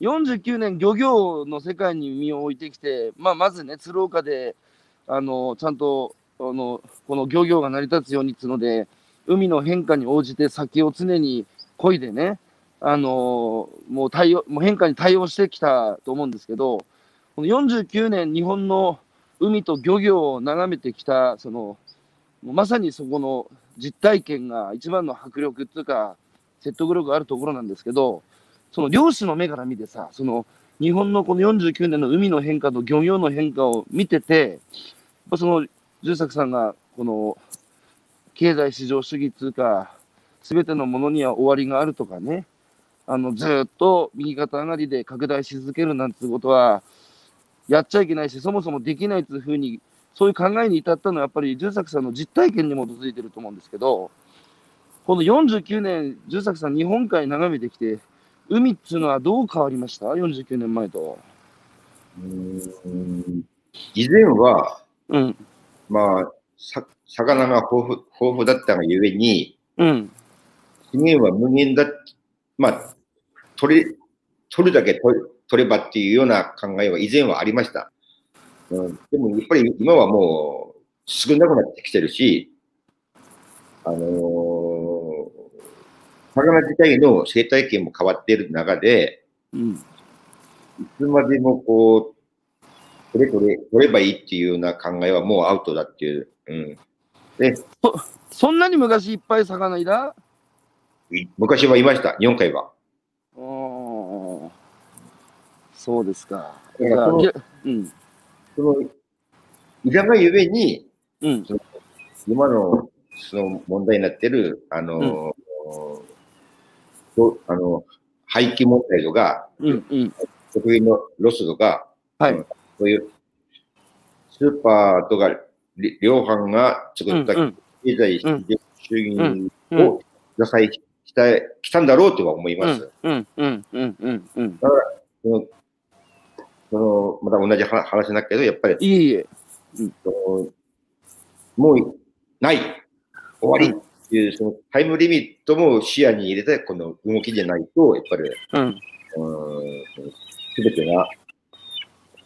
Speaker 1: 49年漁業の世界に身を置いてきて、まあ、まずね、鶴岡で、あの、ちゃんと、あの、この漁業が成り立つようにっつうので、海の変化に応じて先を常に漕いでね、あの、もう対応、もう変化に対応してきたと思うんですけど、この49年日本の海と漁業を眺めてきた、その、まさにそこの実体験が一番の迫力っていうか、説得力があるところなんですけど、その漁師の目から見てさ、その日本のこの49年の海の変化と漁業の変化を見てて、やっぱその重作さんがこの経済市場主義っていうか、すべてのものには終わりがあるとかね、あのずっと右肩上がりで拡大し続けるなんてことは、やっちゃいけないし、そもそもできないっていうふうに、そういう考えに至ったのは、やっぱり重作さんの実体験に基づいてると思うんですけど、この49年、重作さん、日本海眺めてきて、海っていうのはどう変わりました ?49 年前と。
Speaker 2: 以前は、
Speaker 1: うん、
Speaker 2: まあ、さ魚が豊富豊富だったがゆえに、
Speaker 1: うん、
Speaker 2: 資源は無限だ、まあ、取れ、取るだけ取れ取ればっていうような考えは以前はありました。うん、でも、やっぱり今はもう少なくなってきてるし、あのー魚自体の生態系も変わっている中で、
Speaker 1: うん、
Speaker 2: いつまでもこう、取れ取れ、取ればいいっていうような考えはもうアウトだっていう。うん。で、
Speaker 1: そんなに昔いっぱい魚いた？
Speaker 2: い昔はいました、日本海は。
Speaker 1: あーそうですか。
Speaker 2: だからその
Speaker 1: うん、
Speaker 2: その、いらがゆえに、
Speaker 1: うん、
Speaker 2: 今のその問題になってる、あの、とあの廃棄問題とか、
Speaker 1: うん、うん、
Speaker 2: 食品のロスとか、
Speaker 1: はい。
Speaker 2: うんそういうスーパーとかり量販が作った
Speaker 1: うん
Speaker 2: 経済
Speaker 1: うん。
Speaker 2: 主義
Speaker 1: うん。
Speaker 2: を支えきたきたんだろうとは思います。
Speaker 1: うん、うん、うん、うん、うん。
Speaker 2: そのそのまた同じ話話だけど、やっぱり
Speaker 1: いえいえ。
Speaker 2: そのもうない、終わり。っていう、そのタイムリミットも視野に入れて、この動きじゃないと、やっぱり、
Speaker 1: うん、
Speaker 2: すべてが、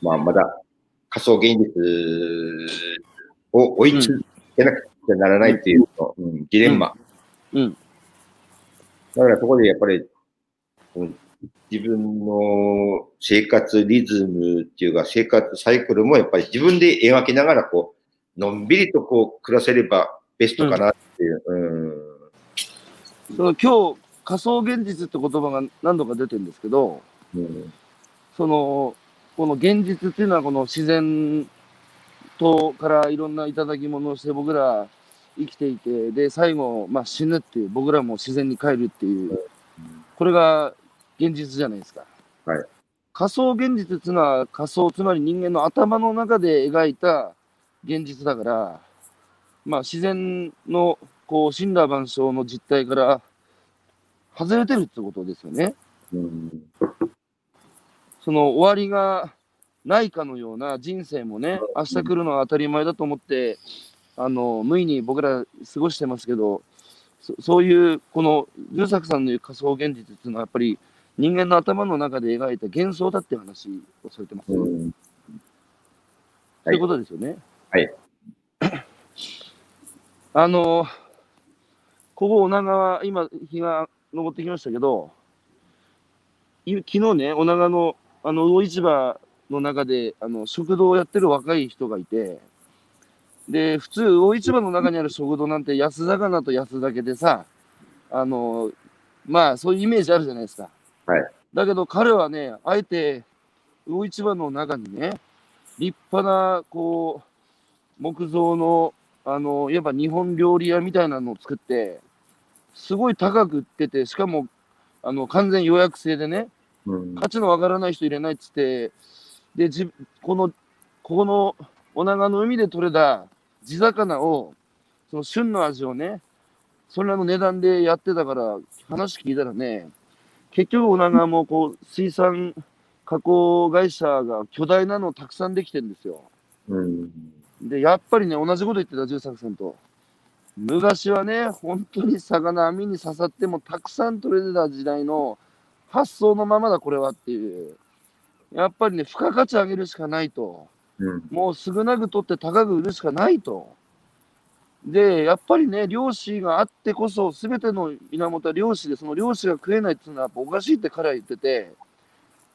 Speaker 2: まあ、まだ仮想現実を追いつけなくちゃならないっていう、うん。ジレンマ。
Speaker 1: うん、
Speaker 2: だからそこでやっぱり、うん自分の生活リズムっていうか、生活サイクルもやっぱり自分で描きながら、こう、のんびりとこう、暮らせればベストかなっていう。うん。
Speaker 1: その今日仮想現実って言葉が何度か出てるんですけど、
Speaker 2: うん。
Speaker 1: そのこの現実っていうのはこの自然とからいろんな頂き物をして僕ら生きていてで最後、まあ、死ぬっていう僕らも自然に帰るっていう。これが現実じゃないですか。
Speaker 2: はい
Speaker 1: 仮想現実っていうのは仮想つまり人間の頭の中で描いた現実だから、まあ、自然のこう死んだ万象の実態から外れてるってことですよね。
Speaker 2: うん
Speaker 1: その終わりがないかのような人生もね、明日来るのは当たり前だと思って、あの無意に僕ら過ごしてますけど、そそういう、この優作さんの言う仮想現実っていうのは、やっぱり人間の頭の中で描いた幻想だって話をされてます、ね
Speaker 2: うん
Speaker 1: そういうことですよね。
Speaker 2: はい。
Speaker 1: あの、ここ女川、今、日が昇ってきましたけど、い昨日ね、女川のあの魚市場の中であの食堂をやってる若い人がいて、で、普通、魚市場の中にある食堂なんて安魚と安だけでさ、あの、まあ、そういうイメージあるじゃないですか。
Speaker 2: はい。
Speaker 1: だけど彼はね、あえて魚市場の中にね、立派な、こう、木造の、あの、いわば日本料理屋みたいなのを作って、すごい高く売ってて、しかも、あの、完全予約制でね、
Speaker 2: うん
Speaker 1: 価値のわからない人入れないっつって、で、じこの、ここの女川の海で取れた地魚を、その旬の味をね、それらの値段でやってたから、話聞いたらね、結局女川もこう、水産加工会社が巨大なのたくさんできてるんですよ。
Speaker 2: うん
Speaker 1: で、やっぱりね、同じこと言ってた、重作さんと。昔はね、本当に魚網に刺さってもたくさん取れてた時代の発想のままだ、これはっていう。やっぱりね、付加価値上げるしかないと。
Speaker 2: うん。
Speaker 1: もう少なく取って高く売るしかないと。で、やっぱりね、漁師があってこそ、すべての源は漁師で、その漁師が食えないっていうのはやっぱおかしいって彼は言ってて、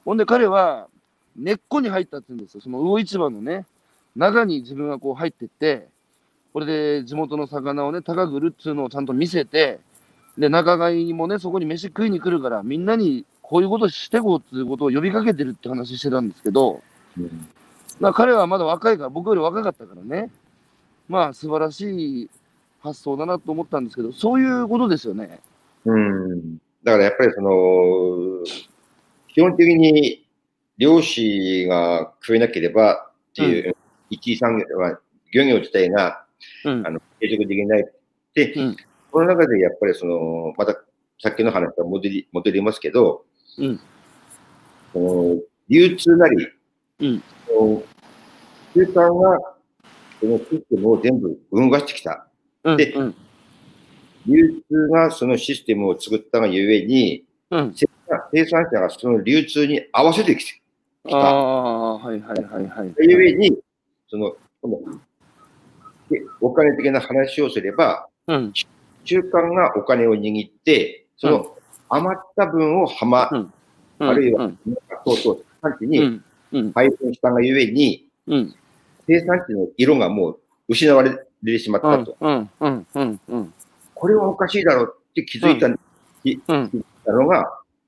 Speaker 1: ほんで彼は根っこに入ったって言うんですよ。その魚市場のね、中に自分がこう入ってって、これで地元の魚をね、高く売るっていうのをちゃんと見せて、で、仲買いもね、そこに飯食いに来るから、みんなにこういうことしてこうっていうことを呼びかけてるって話してたんですけど、
Speaker 2: うん
Speaker 1: まあ彼はまだ若いから、僕より若かったからね、まあ素晴らしい発想だなと思ったんですけど、そういうことですよね。
Speaker 2: うん。だからやっぱりその、基本的に漁師が食えなければっていう、一次産業は、漁業自体が
Speaker 1: うん
Speaker 2: あ。の継続できないって、
Speaker 1: うん
Speaker 2: その中でやっぱりその、またさっきの話と戻り戻りますけど、
Speaker 1: うん
Speaker 2: その流通なり、
Speaker 1: うん
Speaker 2: 中間がそのシステムを全部運動してきた。
Speaker 1: うん。
Speaker 2: で
Speaker 1: うん。
Speaker 2: 流通がそのシステムを作ったがゆえに、
Speaker 1: うん。
Speaker 2: 生産者がその流通に合わせてきて
Speaker 1: ああ、はいはいはいはい。
Speaker 2: ゆえに、その、お金的な話をすれば、
Speaker 1: うん。
Speaker 2: 中間がお金を握って、その余った分を浜、
Speaker 1: うん
Speaker 2: あるいは
Speaker 1: うん。
Speaker 2: そうそう、産地に。配分したがゆえに、
Speaker 1: うん。
Speaker 2: 生産地の色がもう失われてしまっ
Speaker 1: うん
Speaker 2: たと。。
Speaker 1: うん。うん。うん。うん。
Speaker 2: これはおかしいだろうって気づいた
Speaker 1: うん。
Speaker 2: のが、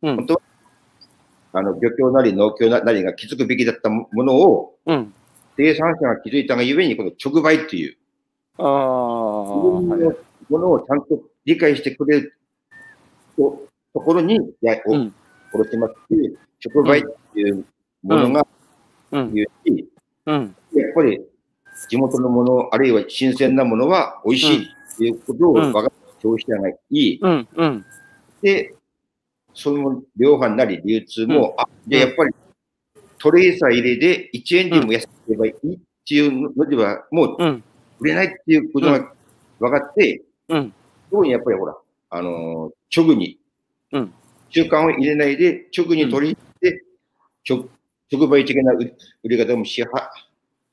Speaker 1: うん
Speaker 2: 本当はあの漁協なり農協なりが気づくべきだったものを、
Speaker 1: うん。
Speaker 2: 生産者が気づいたがゆえに、この直売っていう、
Speaker 1: ああ、
Speaker 2: 自分
Speaker 1: はい
Speaker 2: のものをちゃんと理解してくれるとところに、いや、お
Speaker 1: うん。
Speaker 2: 殺しますっていう、直売っていうものが
Speaker 1: うん。
Speaker 2: 言うし、
Speaker 1: うん。
Speaker 2: やっぱり地元のもの、あるいは新鮮なものは美味しいっていうことを
Speaker 1: うん
Speaker 2: 分かって消費者がいい。
Speaker 1: うん。うん。
Speaker 2: で、その量販なり流通も、あ、で、やっぱりトレーサー入れで1円でも安くすればいいっていうのでは、もう
Speaker 1: うん。
Speaker 2: 売れないっていうことが分かって、
Speaker 1: うん。
Speaker 2: 特にやっぱりほら、あのー直に、
Speaker 1: うん
Speaker 2: 中間を入れないで、直に取り入れて、直直売的な売り方もしは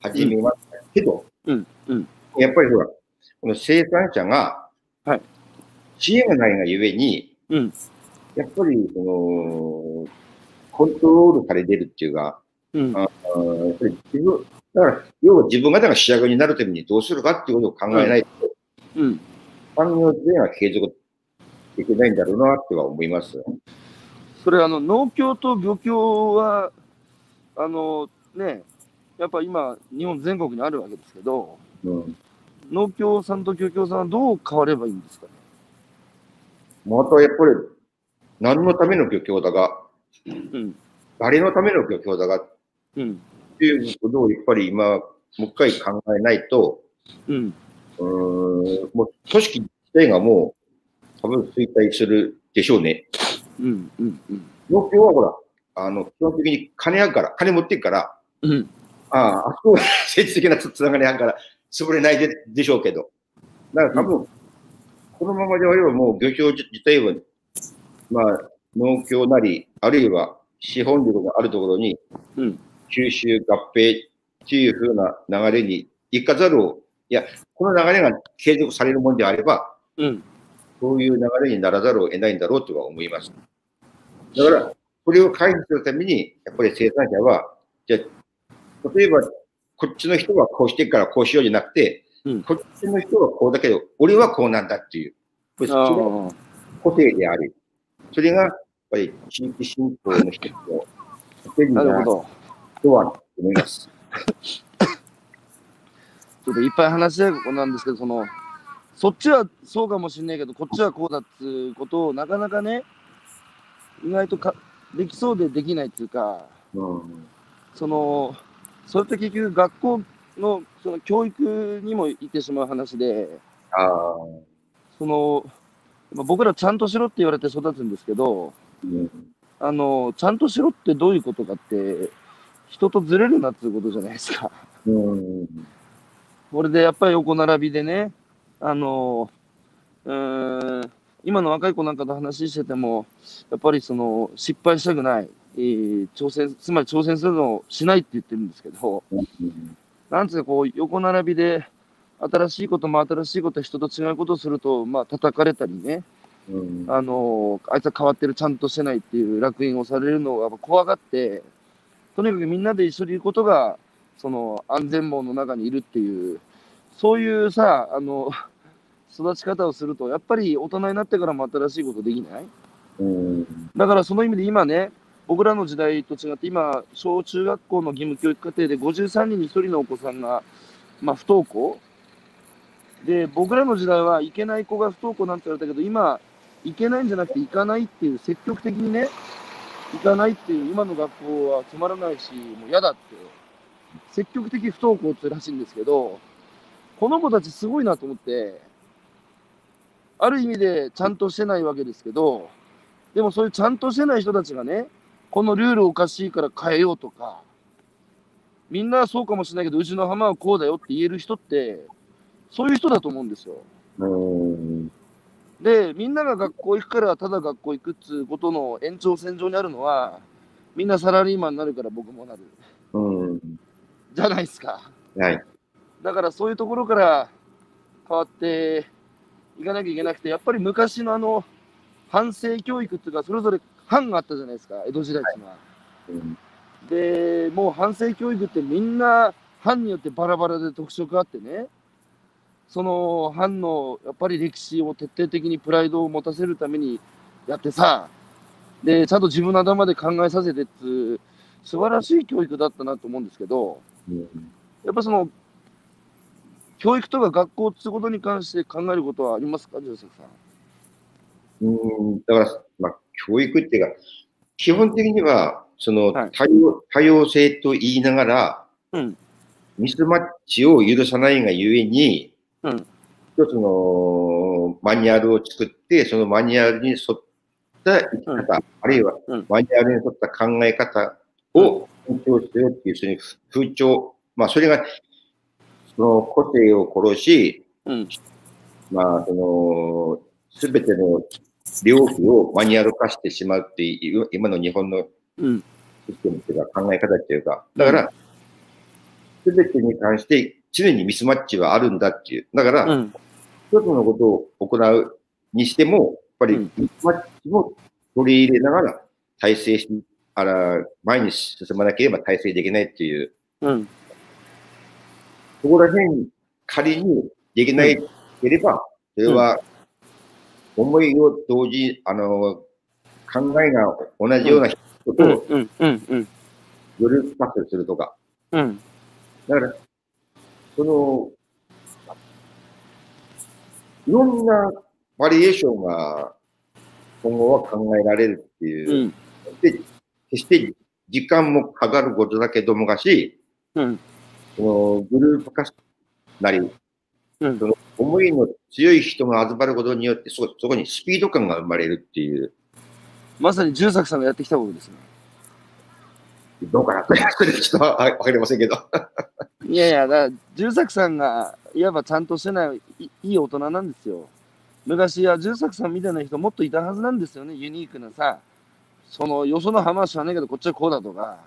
Speaker 2: 始めましたけど、
Speaker 1: うん。うん。
Speaker 2: やっぱりほら、この生産者が、
Speaker 1: はい
Speaker 2: 知恵がないがゆえに、
Speaker 1: うん。
Speaker 2: やっぱり、その、コントロールされてるっていうか、
Speaker 1: うん。
Speaker 2: あーやっぱり自分、だから、要は自分方が仕上げになるためにどうするかっていうことを考えないと、
Speaker 1: うん。
Speaker 2: 産業税が継続できないんだろうなっては思います。
Speaker 1: それ、あの、農協と漁協は、あの、ね、やっぱ今、日本全国にあるわけですけど、
Speaker 2: うん。
Speaker 1: 農協さんと漁協さんはどう変わればいいんですかね？
Speaker 2: またやっぱり、何のための漁協だが、
Speaker 1: うん。
Speaker 2: 誰のための漁協だがっ
Speaker 1: うん。
Speaker 2: ていうことをやっぱり今、もう一回考えないと、
Speaker 1: うん。
Speaker 2: うーん、もう組織自体がもう多分衰退するでしょうね。
Speaker 1: うん。うん。うん。
Speaker 2: 農協はほら、あの、基本的に金あるから、金持ってるから、
Speaker 1: うん。
Speaker 2: ああ、あそこは 政治的なつながりあるから、潰れないででしょうけど。だから多分、このままではもう漁協自体は、まあ、農協なり、あるいは資本力があるところに、
Speaker 1: うん
Speaker 2: 吸収合併っていうふうな流れに行かざるを、いや、この流れが継続されるものであれば、
Speaker 1: うん。
Speaker 2: そういう流れにならざるを得ないんだろうとは思います。だから、これを回避するために、やっぱり生産者は、じゃあ例えば、こっちの人はこうしてるからこうしようじゃなくて、
Speaker 1: うん
Speaker 2: こっちの人はこうだけど、俺はこうなんだっていう、これそ
Speaker 1: あ
Speaker 2: れが
Speaker 1: あ。
Speaker 2: 個性であり、それがやっぱり地域振興の一つの手になる
Speaker 1: なるほど。
Speaker 2: とは思います。
Speaker 1: ちょっといっぱい話したいことなんですけど、その、そっちはそうかもしれないけど、こっちはこうだっつうことを、なかなかね、意外とかできそうでできないっていうか、
Speaker 2: うん
Speaker 1: その、それって結局学校のその教育にも行ってしまう話で、
Speaker 2: ああ、
Speaker 1: その、まあ僕らちゃんとしろって言われて育つんですけど、
Speaker 2: うん。
Speaker 1: あの、ちゃんとしろってどういうことかって、人とずれるなっていうことじゃないですか。
Speaker 2: うん。
Speaker 1: これでやっぱり横並びでね、あの、うーん、今の若い子なんかと話してても、やっぱりその、失敗したくない、えー挑戦、つまり挑戦するのをしないって言ってるんですけど、
Speaker 2: うん
Speaker 1: なんつうかこう、横並びで、新しいことも新しいこと、人と違うことをすると、まあ、叩かれたりね、
Speaker 2: うん。
Speaker 1: あのあいつは変わってる、ちゃんとしてないっていう落印をされるのをやっぱ怖がって、とにかくみんなで一緒にいることが、その安全網の中にいるっていう、そういうさ、あの、育ち方をすると、やっぱり大人になってからも新しいことできない。
Speaker 2: うん。
Speaker 1: だからその意味で今ね、僕らの時代と違って、今、小中学校の義務教育課程で53人に1人のお子さんが、まあ、不登校。で、僕らの時代は行けない子が不登校なんて言われたけど、今、行けないんじゃなくて行かないっていう、積極的にね、行かないっていう、今の学校はつまらないし、もう嫌だって、積極的不登校ってらしいんですけど、この子たちすごいなと思って、ある意味でちゃんとしてないわけですけど、でもそういうちゃんとしてない人たちがね、このルールおかしいから変えようとか、みんなはそうかもしれないけど、うちの浜はこうだよって言える人って、そういう人だと思うんですよ。
Speaker 2: うん
Speaker 1: で、みんなが学校行くから、ただ学校行くっつうことの延長線上にあるのは、みんなサラリーマンになるから僕もなる。
Speaker 2: うん
Speaker 1: じゃないですか。
Speaker 2: はい。
Speaker 1: だからそういうところから変わっていかなきゃいけなくて、やっぱり昔のあの、反省教育っていうか、それぞれ班があったじゃないですか、江戸時代っていうのは。
Speaker 2: うん
Speaker 1: で、もう反省教育ってみんな班によってバラバラで特色があってね、その班のやっぱり歴史を徹底的にプライドを持たせるためにやってさ、で、ちゃんと自分の頭で考えさせてっつう、素晴らしい教育だったなと思うんですけど、
Speaker 2: うん
Speaker 1: やっぱその、教育とか学校っていうことに関して考えることはありますか、ジョセフさん？
Speaker 2: うんだから、まあ、教育っていうか、基本的には、その
Speaker 1: はい。
Speaker 2: 多様、多様性と言いながら、
Speaker 1: うん。
Speaker 2: ミスマッチを許さないがゆえに、
Speaker 1: うん。
Speaker 2: 一つのマニュアルを作って、そのマニュアルに沿った生き方、あるいは
Speaker 1: うん。
Speaker 2: マニュアルに沿った考え方を尊重するっていう、そういう風潮、まあ、それが、その個性を殺し、
Speaker 1: うん。
Speaker 2: まあ、その、すべての領域をマニュアル化してしまうっていう、今の日本の
Speaker 1: うん。
Speaker 2: システムっていうか考え方っていうか、だから、すべてに関して常にミスマッチはあるんだっていう。だから、
Speaker 1: うん。
Speaker 2: 一つのことを行うにしても、やっぱり
Speaker 1: うん
Speaker 2: ミスマッチも取り入れながら体制し、あら、前に進まなければ体制できないっていう、
Speaker 1: うん。
Speaker 2: そこら辺、仮にできないければ、それは、思いを同時、あの、考えが同じような人
Speaker 1: う
Speaker 2: と
Speaker 1: ん。うん。うん。うん。
Speaker 2: グループ活動するとか。
Speaker 1: うん。
Speaker 2: だから、その、いろんなバリエーションが今後は考えられるっていうう。
Speaker 1: ん。
Speaker 2: で、決して時間もかかることだけどもがし、
Speaker 1: うん。
Speaker 2: そのグループ化なり、
Speaker 1: うん
Speaker 2: その思いの強い人が集まることによってそ、そこにスピード感が生まれるっていう、
Speaker 1: まさに重作さんがやってきたことですね。
Speaker 2: どうかな？と、それちょっとわわかりませんけど。
Speaker 1: いやいや、だ重作さんがいわばちゃんとしてな？いいいい大人な？んですよ。昔は重作さんみたいな？人もっといたはずな？んですよね、ユニークな？さ。そのよその浜は知らな？いけどこっちはこうだとか、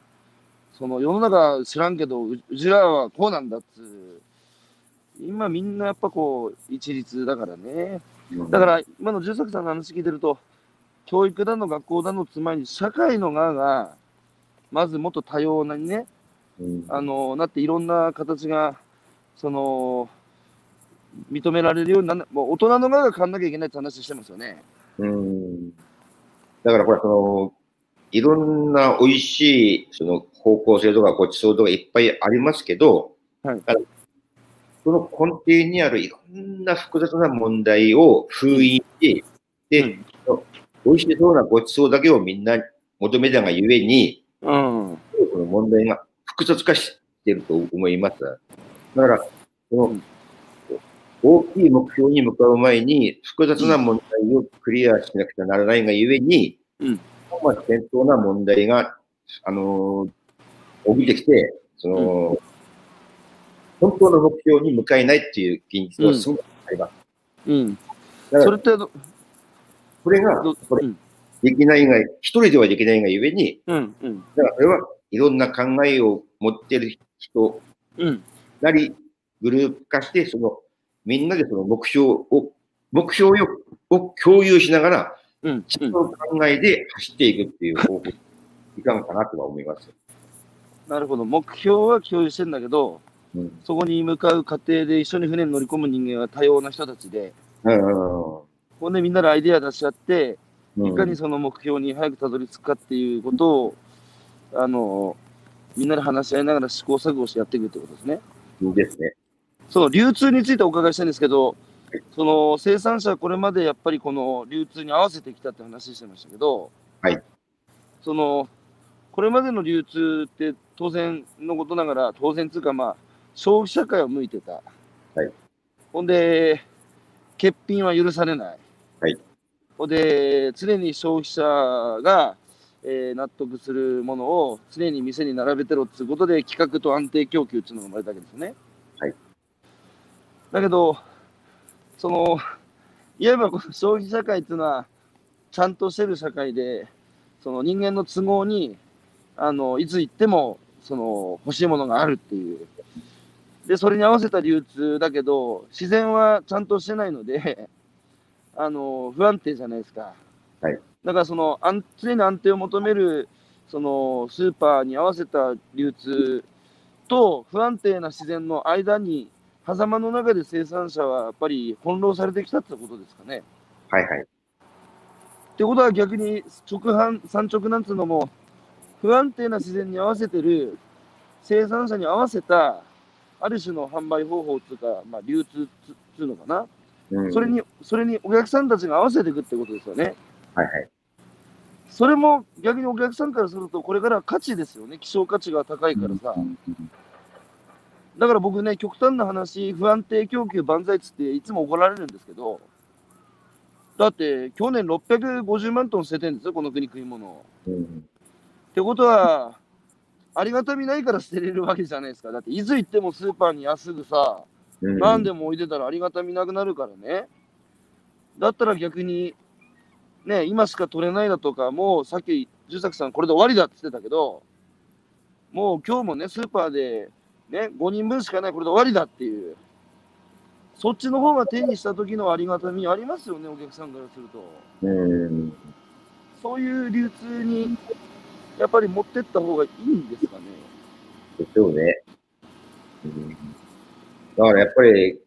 Speaker 1: その世の中知らんけどううちらはこうな？んだっつう。今みんなやっぱこう一律だからね。だから今の重作さんの話聞いてると、教育だの学校だのつまりに社会の側がまずもっと多様なにね、
Speaker 2: うん、
Speaker 1: あのなっていろんな形がその認められるようにならもう大人の側が変わんなきゃいけないって話してますよね。
Speaker 2: うん。だから、ほら、その、いろんな美味しい、その、方向性とかごちそうとかいっぱいありますけど、
Speaker 1: はい
Speaker 2: その根底にあるいろんな複雑な問題を封印し、で、美味しそうなごちそうだけをみんな求めたがゆえに、
Speaker 1: うん。
Speaker 2: その問題が複雑化していると思います。だから、その、大きい目標に向かう前に、複雑な問題をクリアしなくてはならないがゆえに、
Speaker 1: うん
Speaker 2: まあ、戦闘な問題が、あのー、起きてきて、その、本当の目標に向かえないっていう現実はすごくあります。
Speaker 1: うん。
Speaker 2: だから
Speaker 1: それってど、
Speaker 2: これが
Speaker 1: ど、
Speaker 2: これ
Speaker 1: うん。
Speaker 2: できないが、一人ではできないがゆえに、
Speaker 1: うん。うん。
Speaker 2: だからそれはいろんな考えを持ってる人
Speaker 1: うん。
Speaker 2: なり、グループ化して、その、みんなでその目標を、目標をを共有しながら、
Speaker 1: うん。
Speaker 2: その考えで走っていくっていう方法、いかんかなとは思います。
Speaker 1: なるほど。目標は共有してんだけど、
Speaker 2: うん。
Speaker 1: そこに向かう過程で一緒に船に乗り込む人間は多様な人たちで、
Speaker 2: うん。
Speaker 1: ほんでみんなでアイデア出し合って、
Speaker 2: うん。
Speaker 1: いかにその目標に早くたどり着くかっていうことを、あの、みんなで話し合いながら試行錯誤してやっていくってことですね。
Speaker 2: うんですね。
Speaker 1: その流通についてお伺いしたいんですけど、その生産者はこれまでやっぱりこの流通に合わせてきたって話してましたけど、
Speaker 2: はい。
Speaker 1: その、これまでの流通って当然のことながら、当然つうかまあ、消費社会を向いてた。
Speaker 2: はい。
Speaker 1: ほんで、欠品は許されない。
Speaker 2: はい。
Speaker 1: ほんで、常に消費者が、えー納得するものを常に店に並べてろっていうことで、企画と安定供給っていうのが生まれたわけですよね。
Speaker 2: はい。
Speaker 1: だけど、その、いわばこの消費社会っていうのは、ちゃんとしてる社会で、その人間の都合に、あの、いつ行っても、その、欲しいものがあるっていう。で、それに合わせた流通だけど、自然はちゃんとしてないので、あの、不安定じゃないですか。
Speaker 2: はい。
Speaker 1: だから、その、安常に安定を求める、その、スーパーに合わせた流通と、不安定な自然の間に、狭間の中で生産者はやっぱり翻弄されてきたってことですかね。
Speaker 2: はいはい。
Speaker 1: ってことは逆に直販、産直なんつうのも、不安定な自然に合わせてる生産者に合わせた、ある種の販売方法っていうか、まあ、流通つうのかな、
Speaker 2: うん、
Speaker 1: それに、それにお客さんたちが合わせていくってことですよね。
Speaker 2: はいはい。
Speaker 1: それも逆にお客さんからすると、これから価値ですよね。希少価値が高いからさ。
Speaker 2: うん
Speaker 1: だから僕ね、極端な話、不安定供給万歳っつっていつも怒られるんですけど、だって去年650万トン捨ててるんですよ、この国食い物を。
Speaker 2: うん
Speaker 1: ってことは、ありがたみないから捨てれるわけじゃないですか。だって、いつ行ってもスーパーに安くさ、
Speaker 2: うん
Speaker 1: 何でも置いてたらありがたみなくなるからね。だったら逆に、ね、今しか取れないだとか、もうさっき、住作さんこれで終わりだって言ってたけど、もう今日もね、スーパーで、ね、5人分しかない、これで終わりだっていう。そっちの方が手にした時のありがたみありますよね、お客さんからすると。
Speaker 2: うん
Speaker 1: そういう流通に、やっぱり持ってった方がいいんですかね。
Speaker 2: でしょうね。うん、だからやっぱり、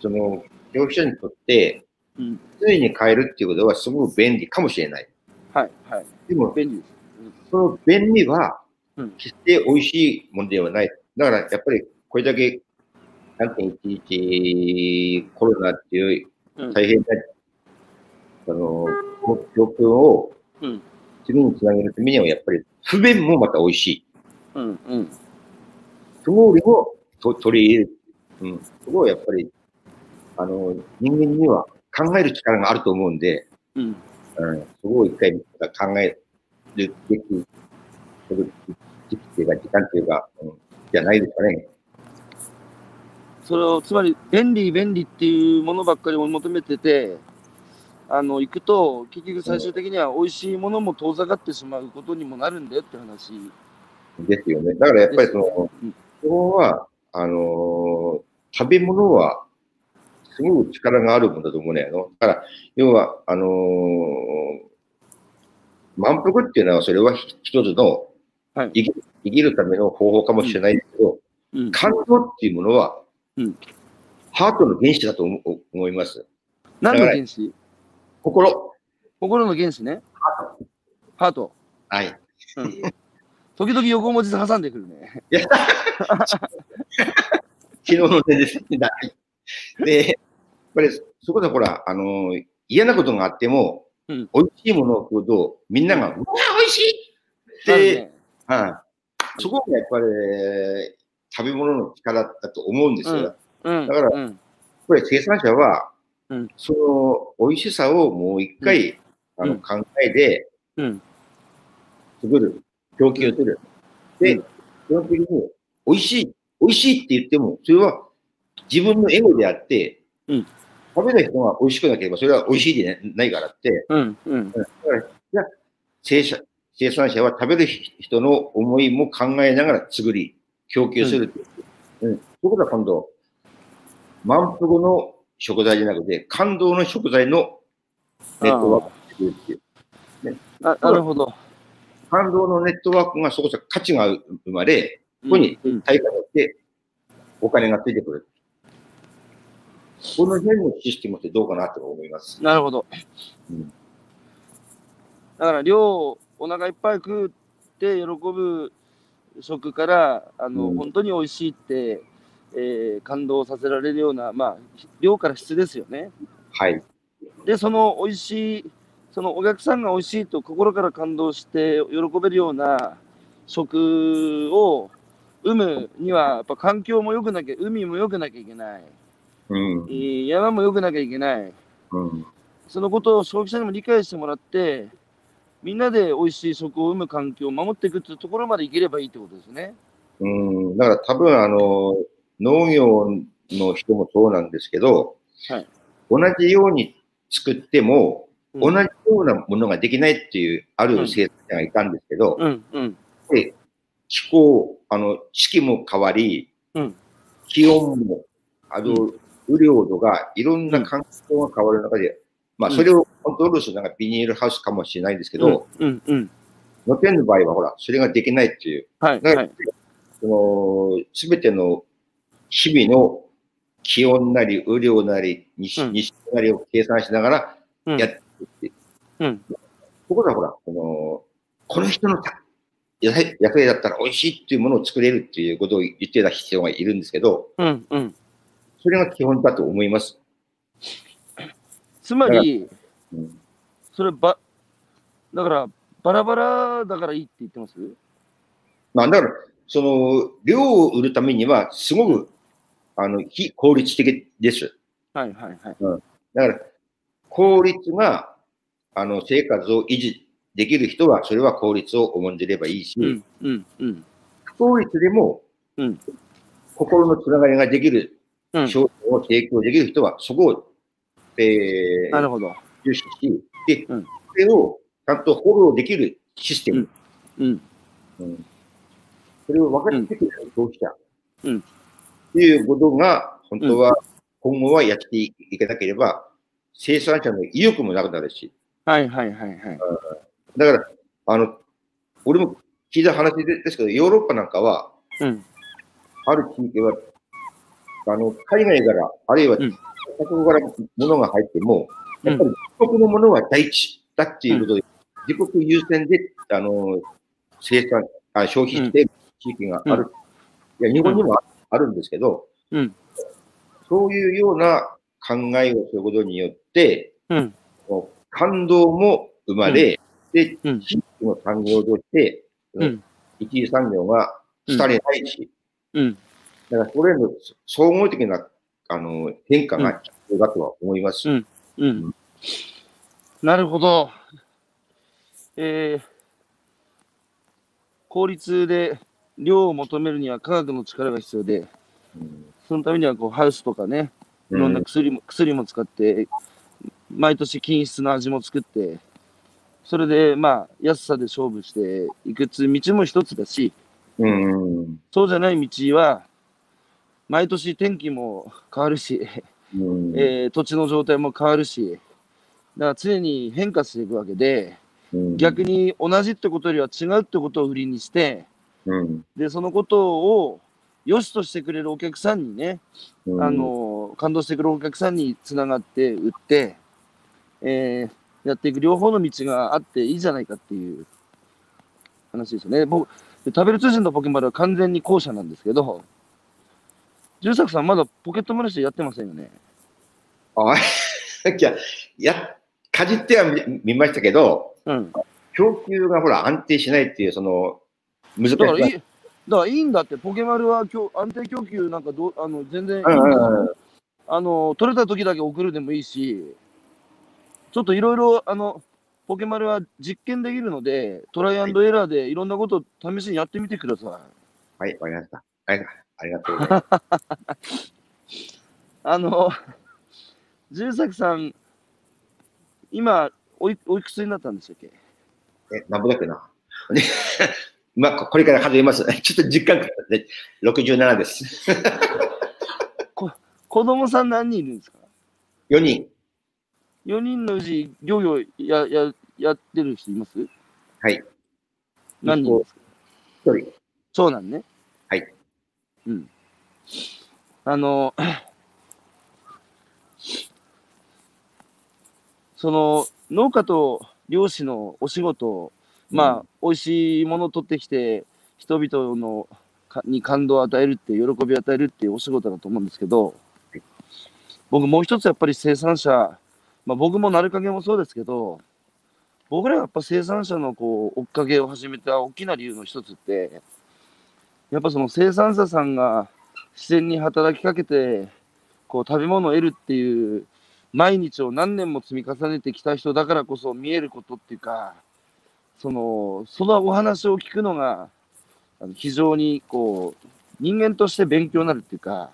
Speaker 2: その、消費者にとって
Speaker 1: うん、
Speaker 2: 常に買えるっていうことはすごく便利かもしれない。
Speaker 1: はい、はい。
Speaker 2: でも、
Speaker 1: 便利です。
Speaker 2: その便利は
Speaker 1: うん、
Speaker 2: 決して美味しいものではない。だから、やっぱりこれだけ3.11コロナっていう
Speaker 1: うん
Speaker 2: 大変な、あの、状況を
Speaker 1: うん、
Speaker 2: 次につなげるためには、やっぱり不便もまた美味しい。
Speaker 1: うん、うん。
Speaker 2: そのりもと取り入れる。うん。そこはやっぱり、あの、人間には考える力があると思うんで、
Speaker 1: うん。
Speaker 2: うん、そこを一回考えるべき、時期っていうか、時間っていうか、うん、じゃないですかね。
Speaker 1: それを、つまり、便利、便利っていうものばっかり追い求めてて、あの、行くと、結局最終的には美味しいものも遠ざかってしまうことにもなるんだよって話。
Speaker 2: ですよね。だからやっぱりその、は、あのー食べ物は、すごく力があるものだと思うね。だから、要は、あのー満腹っていうのは、それは一つの
Speaker 1: はい
Speaker 2: 生き、るための方法かもしれないけど、
Speaker 1: うん。
Speaker 2: 感動っていうものは、
Speaker 1: うん
Speaker 2: ハートの原子だと思います。
Speaker 1: 何の原子
Speaker 2: 心。
Speaker 1: 心の原子ね。ハート。
Speaker 2: はい。
Speaker 1: うん。時々横文字で挟んでくるね。
Speaker 2: 昨日の手ですで、やっぱりそこでほら、あのー嫌なことがあっても、
Speaker 1: うん
Speaker 2: 美味しいものを食うと、みんなが、うわ、美味しいって、
Speaker 1: ね
Speaker 2: はいそこがやっぱり、食べ物の力だと思うんですよ。
Speaker 1: うん。
Speaker 2: だから
Speaker 1: うん。
Speaker 2: これ生産者は、
Speaker 1: うん
Speaker 2: その美味しさをもう一回、あの
Speaker 1: うん
Speaker 2: 考えで
Speaker 1: うん。
Speaker 2: 作る、供給する。で、
Speaker 1: うん
Speaker 2: 基本的に美味しい、美味しいって言っても、それは自分のエゴであって、
Speaker 1: うん
Speaker 2: 食べた人が美味しくなければ、それは美味しいでないからって、
Speaker 1: うん。うん。
Speaker 2: だから、じゃあ生産生産者は食べる人の思いも考えながら作り、供給するっていう。うん。そういうこ今度、満腹の食材じゃなくて、感動の食材のネットワークを作るっていう。
Speaker 1: あなるほど。
Speaker 2: 感動のネットワークがそこそこ価値が生まれ、ここに
Speaker 1: うん
Speaker 2: 対価としてお金がついてくる。この辺のシステムってどうかなと思います。
Speaker 1: なるほど。
Speaker 2: うん
Speaker 1: だから量お腹いっぱい食って喜ぶ食からあの、
Speaker 2: うん
Speaker 1: 本当に美味しいって、えー感動させられるような、まあ、量から質ですよね。
Speaker 2: はい。
Speaker 1: で、その美味しい、そのお客さんが美味しいと心から感動して喜べるような食を生むには、やっぱ環境も良くなきゃ、海も良くなきゃいけない、
Speaker 2: うん
Speaker 1: え。ー山も良くなきゃいけない。
Speaker 2: うん。
Speaker 1: そのことを消費者にも理解してもらって、みんなで美味しい食を生む環境を守っていくっていうところまでいければいいってことですね。
Speaker 2: うん。だから多分あの、農業の人もそうなんですけど、
Speaker 1: はい。
Speaker 2: 同じように作っても、
Speaker 1: うん。
Speaker 2: 同じようなものができないっていう、ある生産者がいたんですけど、
Speaker 1: うん。うん。
Speaker 2: で気候、あの、四季も変わり、
Speaker 1: うん。
Speaker 2: 気温も、あの、雨量度が、いろんな環境が変わる中で、まあ、
Speaker 1: うん。
Speaker 2: それをコントロールするのがビニールハウスかもしれないんですけど、
Speaker 1: うん。うん。
Speaker 2: 露天の場合は、ほら、それができないっていう、
Speaker 1: はい。はい。
Speaker 2: その、すべての日々の気温なり、雨量なり、日
Speaker 1: うん。
Speaker 2: 日照なりを計算しながら
Speaker 1: うん。
Speaker 2: やっていって、
Speaker 1: う。ん。
Speaker 2: ところがほら、この、この人のた野菜野菜だったら美味しいっていうものを作れるっていうことを言ってた人がいるんですけど、
Speaker 1: うんうん。
Speaker 2: それが基本だと思います。
Speaker 1: つまり、
Speaker 2: うん。
Speaker 1: それば、だから、バラバラだからいいって言ってます？
Speaker 2: まあ、だから、その、量を売るためには、すごく、あの、非効率的です。
Speaker 1: はいはいはい。
Speaker 2: だから、効率が、あの、生活を維持できる人は、それは効率を重んじればいいし、
Speaker 1: うんうんうん。
Speaker 2: 不効率でも、
Speaker 1: うん。
Speaker 2: 心のつながりができる
Speaker 1: うん。
Speaker 2: 商品を提供できる人は、そこを、えー、
Speaker 1: なるほど。
Speaker 2: 重視し、で、
Speaker 1: うん。
Speaker 2: それをちゃんとフォローできるシステム、
Speaker 1: うん。
Speaker 2: うん。それを分かってくれる消費者、
Speaker 1: うん
Speaker 2: っていうことが、本当は、今後はやっていけなければ、生産者の意欲もなくなるし、
Speaker 1: はいはいはいはい。
Speaker 2: だから、あの、俺も聞いた話でですけど、ヨーロッパなんかは、
Speaker 1: うん。
Speaker 2: ある地域は、あの、海外から、あるいは、
Speaker 1: うん。
Speaker 2: 他国から物が入っても、
Speaker 1: うん。
Speaker 2: やっぱり自国のものは第一だっていうことで、自国優先で、あの、生産、あ消費してる地域がある。いや、日本にもああるんですけど、
Speaker 1: うん。
Speaker 2: そういうような考えをすることによって、
Speaker 1: うん。
Speaker 2: 感動も生まれ、で、
Speaker 1: うん。
Speaker 2: 地域の産業として、
Speaker 1: うん
Speaker 2: 一次産業が廃れないし、
Speaker 1: うん。
Speaker 2: だからそれの総合的なあの変化が必要だとは思います。
Speaker 1: うん。うん。なるほど。えー、効率で量を求めるには科学の力が必要で、
Speaker 2: うん
Speaker 1: そのためにはこうハウスとかね、いろんな薬も,、薬も使って、毎年均質の味も作って、それでまあ安さで勝負していくつ道も一つだし、
Speaker 2: うん。
Speaker 1: そうじゃない道は、毎年天気も変わるし、
Speaker 2: うん。
Speaker 1: えー土地の状態も変わるし、だから常に変化していくわけで、
Speaker 2: うん。
Speaker 1: 逆に同じってことよりは違うってことを売りにして、
Speaker 2: うん
Speaker 1: で、そのことを良しとしてくれるお客さんにね、
Speaker 2: うん
Speaker 1: あの、感動してくれるお客さんにつながって売って、えーやっていく両方の道があっていいじゃないかっていう話ですよね。僕、で食べる通信とポケマルは完全に後者なんですけど、重作さんまだポケットマルシェやってませんよね。
Speaker 2: あいや、や、かじっては見見ましたけど、
Speaker 1: うん。
Speaker 2: 供給がほら安定しないっていう、その、難し
Speaker 1: だからいい、
Speaker 2: さ。
Speaker 1: だからいいんだって、ポケマルは今日安定供給なんかどうあの全然いいん
Speaker 2: うん
Speaker 1: だ
Speaker 2: うんうん
Speaker 1: あの、取れた時だけ送るでもいいし、ちょっといろいろ、あの、ポケマルは実験できるので、トライアンドエラーでいろんなことを試しにやってみてくださ
Speaker 2: はい、わかりました。はい、ありがとうございます。
Speaker 1: い。あの、重作さん、今おい、おいくつになったんでしたっけ？
Speaker 2: え、なんぼだっけな？ねまあ、ここれから数えます。ちょっと実感がね、67です。
Speaker 1: 子供さん何人いるんですか
Speaker 2: ？4人。
Speaker 1: ?4 人のうち、漁業やややってる人います？
Speaker 2: はい。
Speaker 1: 何人ですか
Speaker 2: ？1人。
Speaker 1: 長男ね。
Speaker 2: はい。
Speaker 1: うん。あの、その農家と漁師のお仕事、まあ、美味しいものを取ってきて、人々のかに感動を与えるって、喜びを与えるっていうお仕事だと思うんですけど、僕もう一つやっぱり生産者、まあ僕もなるかげもそうですけど、僕らがやっぱ生産者のこう追っかけを始めた大きな理由の一つって、やっぱその生産者さんが自然に働きかけて、こう食べ物を得るっていう毎日を何年も積み重ねてきた人だからこそ見えることっていうか、その、そのお話を聞くのが、あの非常にこう、人間として勉強になるっていうか、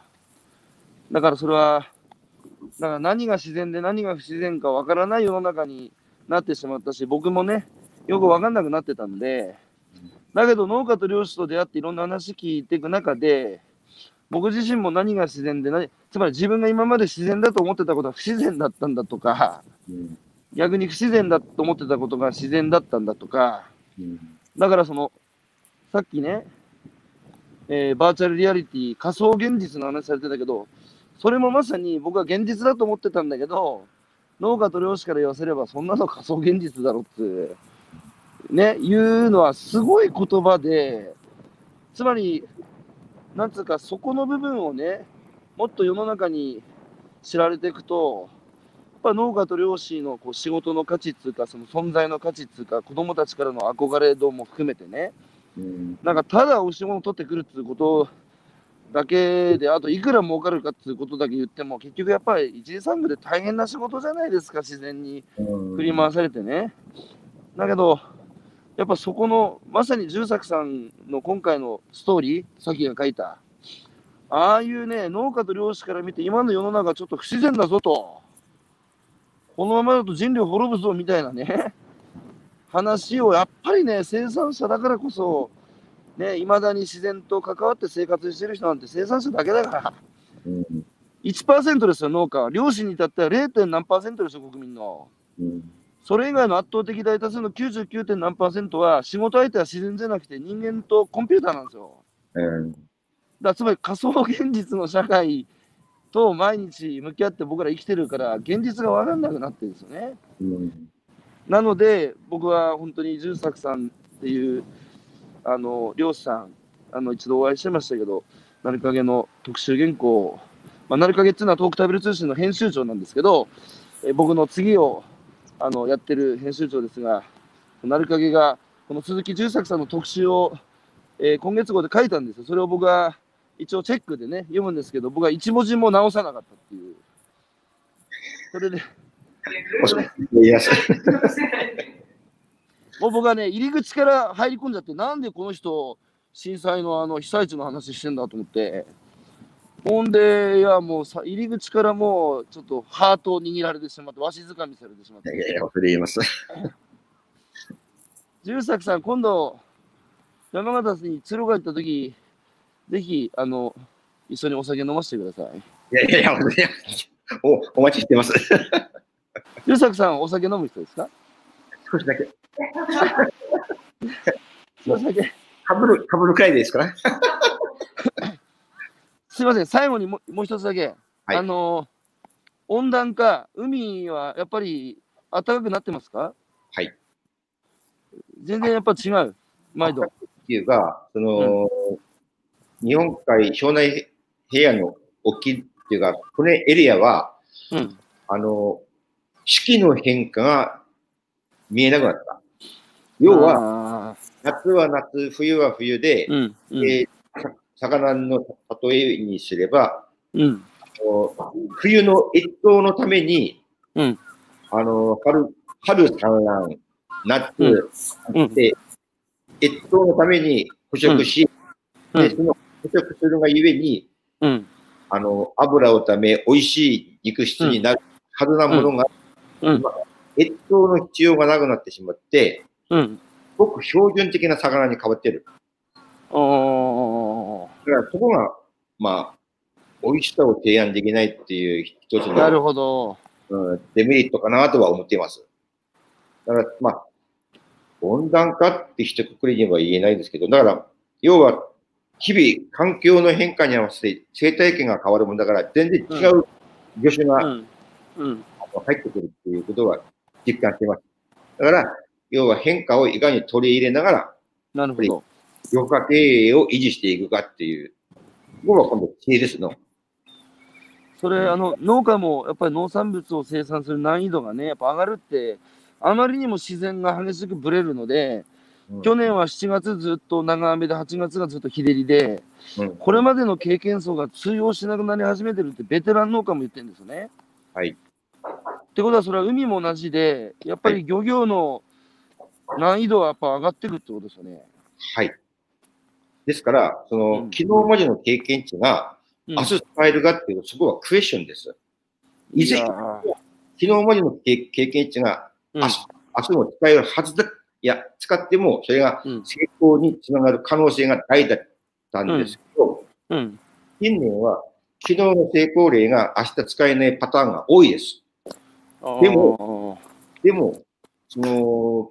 Speaker 1: だからそれは、だから何が自然で何が不自然かわからない世の中になってしまったし、僕もね、よくわかんなくなってたんで、だけど農家と漁師と出会っていろんな話聞いていく中で、僕自身も何が自然で何、つまり自分が今まで自然だと思ってたことは不自然だったんだとか、逆に不自然だと思ってたことが自然だったんだとか、
Speaker 2: うん
Speaker 1: だからその、さっきね、えーバーチャルリアリティ、仮想現実の話されてたけど、それもまさに僕は現実だと思ってたんだけど、農家と漁師から言わせれば、そんなの仮想現実だろって、ね、言うのはすごい言葉で、つまり、なんつうか、そこの部分をね、もっと世の中に知られていくと、ぱ農家と漁師のこう仕事の価値っつうか、その存在の価値っつうか、子供たちからの憧れ度も含めてね、
Speaker 2: うん。
Speaker 1: なんかただ美味しいものを取ってくるっていうことだけで、あといくら儲かるかっていうことだけ言っても、結局やっぱり一次産業で大変な仕事じゃないですか、自然に
Speaker 2: うん。
Speaker 1: 振り回されてね。だけど、やっぱそこの、まさに重作さんの今回のストーリー、さっきが書いた、ああいうね、農家と漁師から見て、今の世の中ちょっと不自然だぞと、このままだと人類滅ぶぞみたいなね、話をやっぱりね、生産者だからこそ、ね、いまだに自然と関わって生活してる人なんて生産者だけだから、
Speaker 2: うん
Speaker 1: 1%ですよ、農家は。漁師に至っては 0. 何ですよ、国民の。
Speaker 2: うん
Speaker 1: それ以外の圧倒的大多数の 99. 何パーセントは仕事相手は自然じゃなくて人間とコンピューターなんですよ。
Speaker 2: うん
Speaker 1: だつまり仮想現実の社会と毎日向き合って僕ら生きてるから現実が分かんなくなってるんですよね。
Speaker 2: うん
Speaker 1: なので僕は本当に重作さんっていうあの漁師さんあの一度お会いしてましたけどなるかげの特集原稿、まあ、なるかげっていうのはトークタブル通信の編集長なんですけどえ僕の次をあのやってる編集長ですがなるかげがこの鈴木重作さんの特集を、えー今月号で書いたんですよそれを僕は一応チェックでね読むんですけど僕は一文字も直さなかったっていう。それで。
Speaker 2: いや、そ
Speaker 1: もう僕はね、入り口から入り込んじゃって、なんでこの人、震災のあの被災地の話してんだと思って、ほんで、いや、もうさ入り口からもう、ちょっとハートを握られてしまって、わしづかみされてしまって、
Speaker 2: いやいや、それ言います。
Speaker 1: 重作さん、今度、山形に鶴が行った時ぜひ、あの、一緒にお酒飲ませてください。
Speaker 2: いやいやいや、おお待ちしてます。
Speaker 1: 重作さん、お酒飲む人ですか？
Speaker 2: 少しだけ。
Speaker 1: お酒。
Speaker 2: かぶる、かぶるくらいですか？ら。
Speaker 1: すいません、最後にももう一つだけ。
Speaker 2: はい
Speaker 1: あの、温暖化、海はやっぱり暖かくなってますか？
Speaker 2: はい。
Speaker 1: 全然やっぱ違う。毎度。
Speaker 2: っていうか、その、日本海、庄内平野の沖っていうか、このエリアは、
Speaker 1: うん。
Speaker 2: あの、四季の変化が見えなくなった。要は、
Speaker 1: は、
Speaker 2: 夏は夏、冬は冬で、
Speaker 1: うん。うん。
Speaker 2: えーさ魚の例えにすれば、
Speaker 1: うん。
Speaker 2: 冬の越冬のために、
Speaker 1: うん
Speaker 2: あの春春産卵、夏、
Speaker 1: うん
Speaker 2: で、越冬のために捕食し、
Speaker 1: うん
Speaker 2: でその捕食するがゆえに、
Speaker 1: うん。
Speaker 2: あの油をため、美味しい肉質になるはずなものが、
Speaker 1: うん。
Speaker 2: 越冬の必要がなくなってしまって、
Speaker 1: うん。
Speaker 2: ごく標準的な魚に変わってる。
Speaker 1: お
Speaker 2: だからそこが、まあ、美味しさを提案できないっていう一つ
Speaker 1: ーなる
Speaker 2: の、
Speaker 1: ほど。
Speaker 2: うん、デメリットかなとは思っています。だから、まあ、温暖化って一括りには言えないですけど、だから、要は、日々環境の変化に合わせて生態系が変わるもんだから、全然違う魚種が
Speaker 1: うん。うん。
Speaker 2: 入ってくるっていうことは実感しています。だから、要は変化をいかに取り入れながら、
Speaker 1: なるほど。
Speaker 2: 漁家経営を維持していくかっていう、ここが今度知恵ですの。
Speaker 1: それ、あの、農家もやっぱり農産物を生産する難易度がね、やっぱ上がるって、あまりにも自然が激しくぶれるので、去年は7月ずっと長雨で、8月がずっと日照りで、
Speaker 2: うん、
Speaker 1: これまでの経験層が通用しなくなり始めてるってベテラン農家も言ってるんですよね。
Speaker 2: はい。
Speaker 1: ってことは、それは海も同じで、やっぱり漁業の難易度はやっぱ上がっていくってことですよね。
Speaker 2: はい。ですから、その、
Speaker 1: うん
Speaker 2: 昨日までの経験値が、
Speaker 1: うん
Speaker 2: 明日使えるかっていう、そこはクエスチョンです。昨日までの経経験値が、
Speaker 1: うん
Speaker 2: 明日明日も使えるはずだ。いや、使っても、それが
Speaker 1: うん
Speaker 2: 成功につながる可能性が大だったんですけど、
Speaker 1: うん。
Speaker 2: 近年は、昨日の成功例が明日使えないパターンが多いです。で
Speaker 1: も、
Speaker 2: でも、その、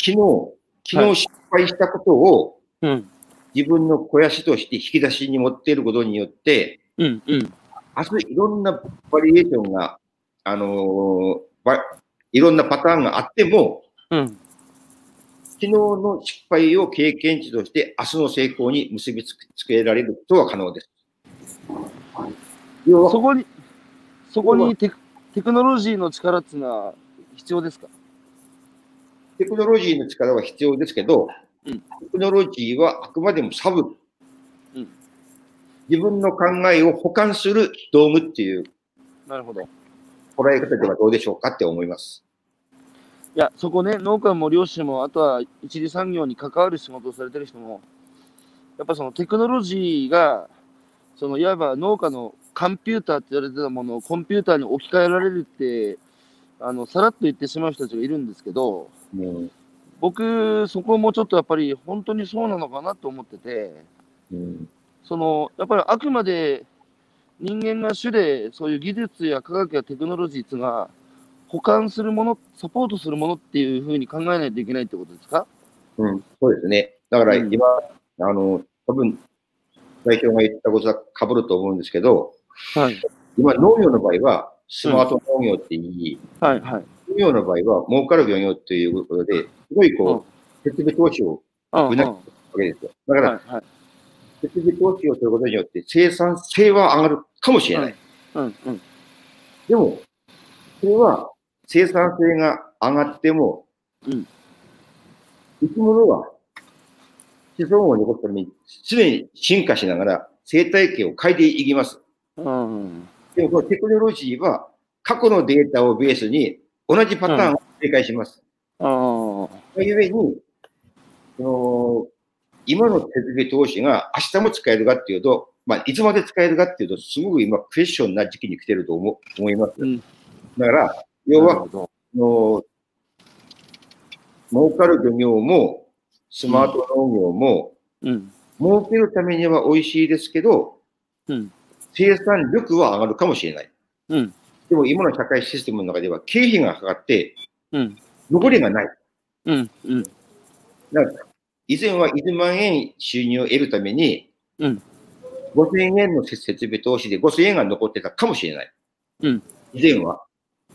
Speaker 2: 昨日、昨日失敗したことを
Speaker 1: うん。
Speaker 2: 自分の肥やしとして引き出しに持っていることによって、
Speaker 1: うん。うん。
Speaker 2: 明日いろんなバリエーションが、あのーばいろんなパターンがあっても、
Speaker 1: うん。
Speaker 2: 昨日の失敗を経験値として明日の成功に結びつけられることは可能です。要は
Speaker 1: そこに、そこにテクテクノロジーの力っていうのは必要ですか？
Speaker 2: テクノロジーの力は必要ですけど、
Speaker 1: うん
Speaker 2: テクノロジーはあくまでもサブ、
Speaker 1: うん
Speaker 2: 自分の考えを補完する道具っていう
Speaker 1: なるほど。い
Speaker 2: 捉え方ではどうでしょうかって思います。
Speaker 1: や、そこね、農家も漁師も、あとは一次産業に関わる仕事をされてる人も、やっぱそのテクノロジーが、そのいわば農家のコンピューターって言われてたものをコンピューターに置き換えられるって、あの、さらっと言ってしまう人たちがいるんですけど、
Speaker 2: うん。
Speaker 1: 僕、そこもちょっとやっぱり本当にそうなのかなと思ってて、
Speaker 2: うん。
Speaker 1: そのやっぱりあくまで人間が主でそういう技術や科学やテクノロジーっていうのは補完するもの、サポートするものっていうふうに考えないといけないってことですか？
Speaker 2: うん、そうですね。だから
Speaker 1: うん
Speaker 2: 今、あの、多分、代表が言ったことは被ると思うんですけど、
Speaker 1: はい。
Speaker 2: 今、農業の場合は、スマート農業って言い、
Speaker 1: はいはい。
Speaker 2: 農業の場合は、儲かる漁業っていうことで、すごいこう、設備投資を
Speaker 1: うん。うん。
Speaker 2: うなわけですよ。だから、
Speaker 1: はいはい。
Speaker 2: 設備投資をすることによって生産性は上がるかもしれない。
Speaker 1: うんうん。
Speaker 2: でも、それは生産性が上がっても、
Speaker 1: うん
Speaker 2: 生き物は子孫を残すために常に進化しながら生態系を変えていきます。
Speaker 1: うん。
Speaker 2: でもこのテクノロジーは過去のデータをベースに同じパターンを繰り返します。
Speaker 1: ああ。
Speaker 2: ゆえに、その今の設備投資が明日も使えるかっていうと、まあ、いつまで使えるかっていうと、すごく今クエスチョンな時期に来てると思う思います。
Speaker 1: うん。
Speaker 2: だから、要は。の儲かる漁業も、スマート農業も、
Speaker 1: うん。
Speaker 2: 儲けるためには美味しいですけど、
Speaker 1: うん。
Speaker 2: 生産力は上がるかもしれない。
Speaker 1: うん。
Speaker 2: でも今の社会システムの中では経費がかかって、
Speaker 1: うん。
Speaker 2: 残りがない。
Speaker 1: うん。うん。
Speaker 2: だから以前は1000万円収入を得るために、
Speaker 1: うん
Speaker 2: 5000円の設備投資で5000円が残ってたかもしれない。
Speaker 1: うん
Speaker 2: 以前は。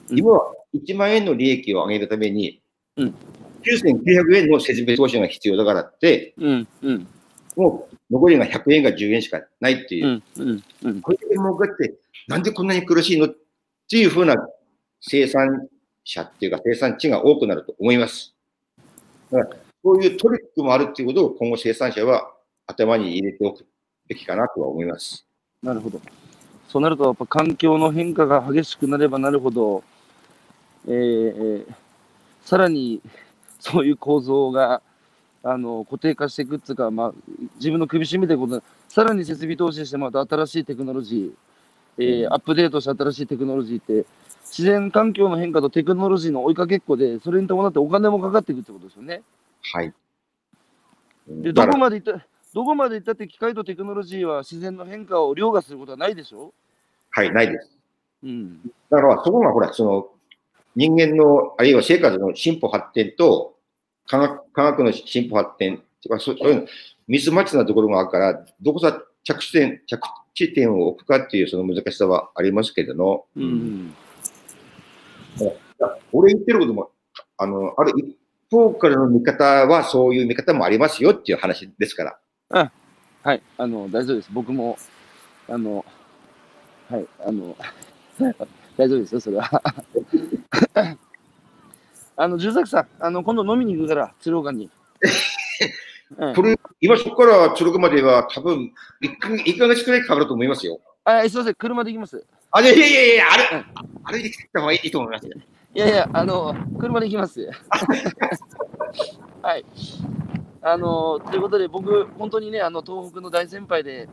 Speaker 1: うん
Speaker 2: 今は1万円の利益を上げるために、
Speaker 1: うん
Speaker 2: 9900円の設備投資が必要だからって、
Speaker 1: うん。うん。
Speaker 2: もう残りが100円か10円しかないっていうう、
Speaker 1: ん。うん。うん。
Speaker 2: これで儲かって、なんでこんなに苦しいのっていうふうな生産者っていうか生産地が多くなると思います。だから、そういうトリックもあるっていうことを今後生産者は頭に入れておくべきかなとは思います。
Speaker 1: なるほど。そうなると、やっぱ環境の変化が激しくなればなるほど、えー、さらにそういう構造があの固定化していくっていうか、まあ、自分の首絞めていくことでさらに設備投資してまた新しいテクノロジー、えーアップデートした新しいテクノロジーって自然環境の変化とテクノロジーの追いかけっこで、それに伴ってお金もかかっていくってことですよね。
Speaker 2: はい。
Speaker 1: で、どこまでいった、どこまでいったって機械とテクノロジーは自然の変化を凌駕することはないでしょ？
Speaker 2: はい、ないです。
Speaker 1: うん。
Speaker 2: だから、そこがほら、その、人間の、あるいは生活の進歩発展と、科学科学の進歩発展とか、そういうミスマッチなところがあるから、どこさ着地点、着地点を置くかっていうその難しさはありますけどの、
Speaker 1: うん。
Speaker 2: 俺言ってることも、あの、ある一方からの見方はそういう見方もありますよっていう話ですから。
Speaker 1: はい。あの、大丈夫です。僕も、あの、はい。あの、大丈夫ですよ、それは。あの、重作さん、あの、今度飲みに行くから、鶴岡に。うん
Speaker 2: 今そこから鶴岡までは多分1か、1ヶ月くらいかかると思いますよ。
Speaker 1: あ、すいません、車で行きます。
Speaker 2: あ、いやいやいやいや、あれ、
Speaker 1: うん
Speaker 2: 歩いてきた方がいいと思いますよ。
Speaker 1: いやいや、あの、車で行きます。はい。あの、ということで、僕、本当にね、あの、東北の大先輩で、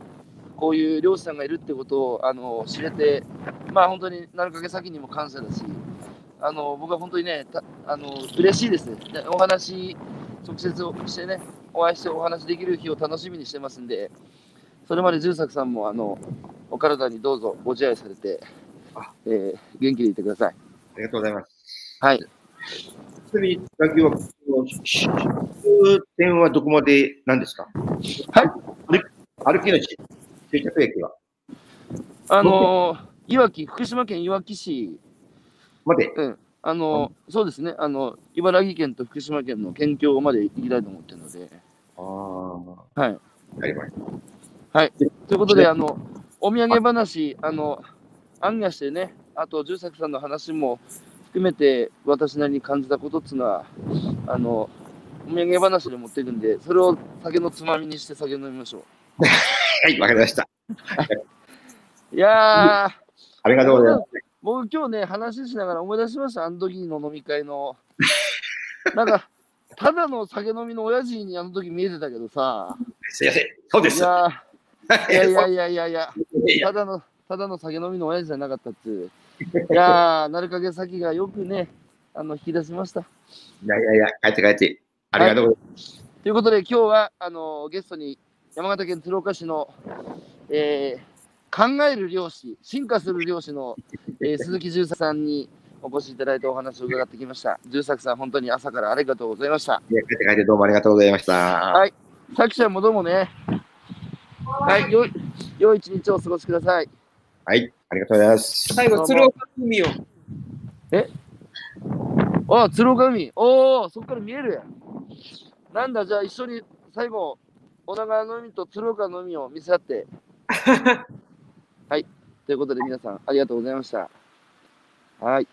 Speaker 1: こういう漁師さんがいるってことを、あの、知れて、まあ、本当に7ヶ月先にも感謝だし、あの、僕は本当にね、たあの、嬉しいです。でお話、直接してね、お会いしてお話できる日を楽しみにしてますんで、それまで重作さんも、あの、お体にどうぞご自愛されて、えー元気でいてください。
Speaker 2: ありがとうございます。
Speaker 1: はい。
Speaker 2: ちなみに、打球は、終点はどこまでなんですか？
Speaker 1: はい。
Speaker 2: 歩きのし終着駅は？
Speaker 1: あのー、いわき、福島県いわき市、
Speaker 2: まで。
Speaker 1: うん、あのーそうですね、あの、茨城県と福島県の県境まで行きたいと思ってるので、
Speaker 2: ああ、
Speaker 1: はい。
Speaker 2: ありまし
Speaker 1: ということで、あの、お土産話、あの、案外してね、あと、重作さんの話も含めて、私なりに感じたことっていうのは、あの、お土産話で持ってるんで、それを酒のつまみにして酒飲みましょう。
Speaker 2: はい、わかりました。
Speaker 1: いやー、
Speaker 2: ありがとうございます。
Speaker 1: 僕今日ね、話しながら思い出しました、あの時の飲み会の。なんか、ただの酒飲みの親父にあの時見えてたけどさ、
Speaker 2: すいません。そうで
Speaker 1: い
Speaker 2: す。
Speaker 1: いやいやいやいやいや、ただの、ただの酒飲みの親父じゃなかったっつう。いやー、なるかげ先がよくね、あの、引き出しました。
Speaker 2: いやいやいや、帰って帰って。ありがとうございます。
Speaker 1: ということで、今日は、あの、ゲストに山形県鶴岡市の、えー考える漁師、進化する漁師の、えー鈴木重作さんにお越しいただいてお話を伺ってきました。重作さん、本当に朝からありがとうございました。
Speaker 2: いや帰って帰ってどうもありがとうございました。
Speaker 1: はいさきちゃんもどうもね。はい、よい、良い一日をお過ごしください。
Speaker 2: はい、ありがとうございます。
Speaker 3: 最後、鶴岡海を。
Speaker 1: あ、鶴岡海。おお、そっから見えるやん。なんだ、じゃあ一緒に最後、小田川の海と鶴岡の海を見せ合って。ということで皆さん、ありがとうございました。はい。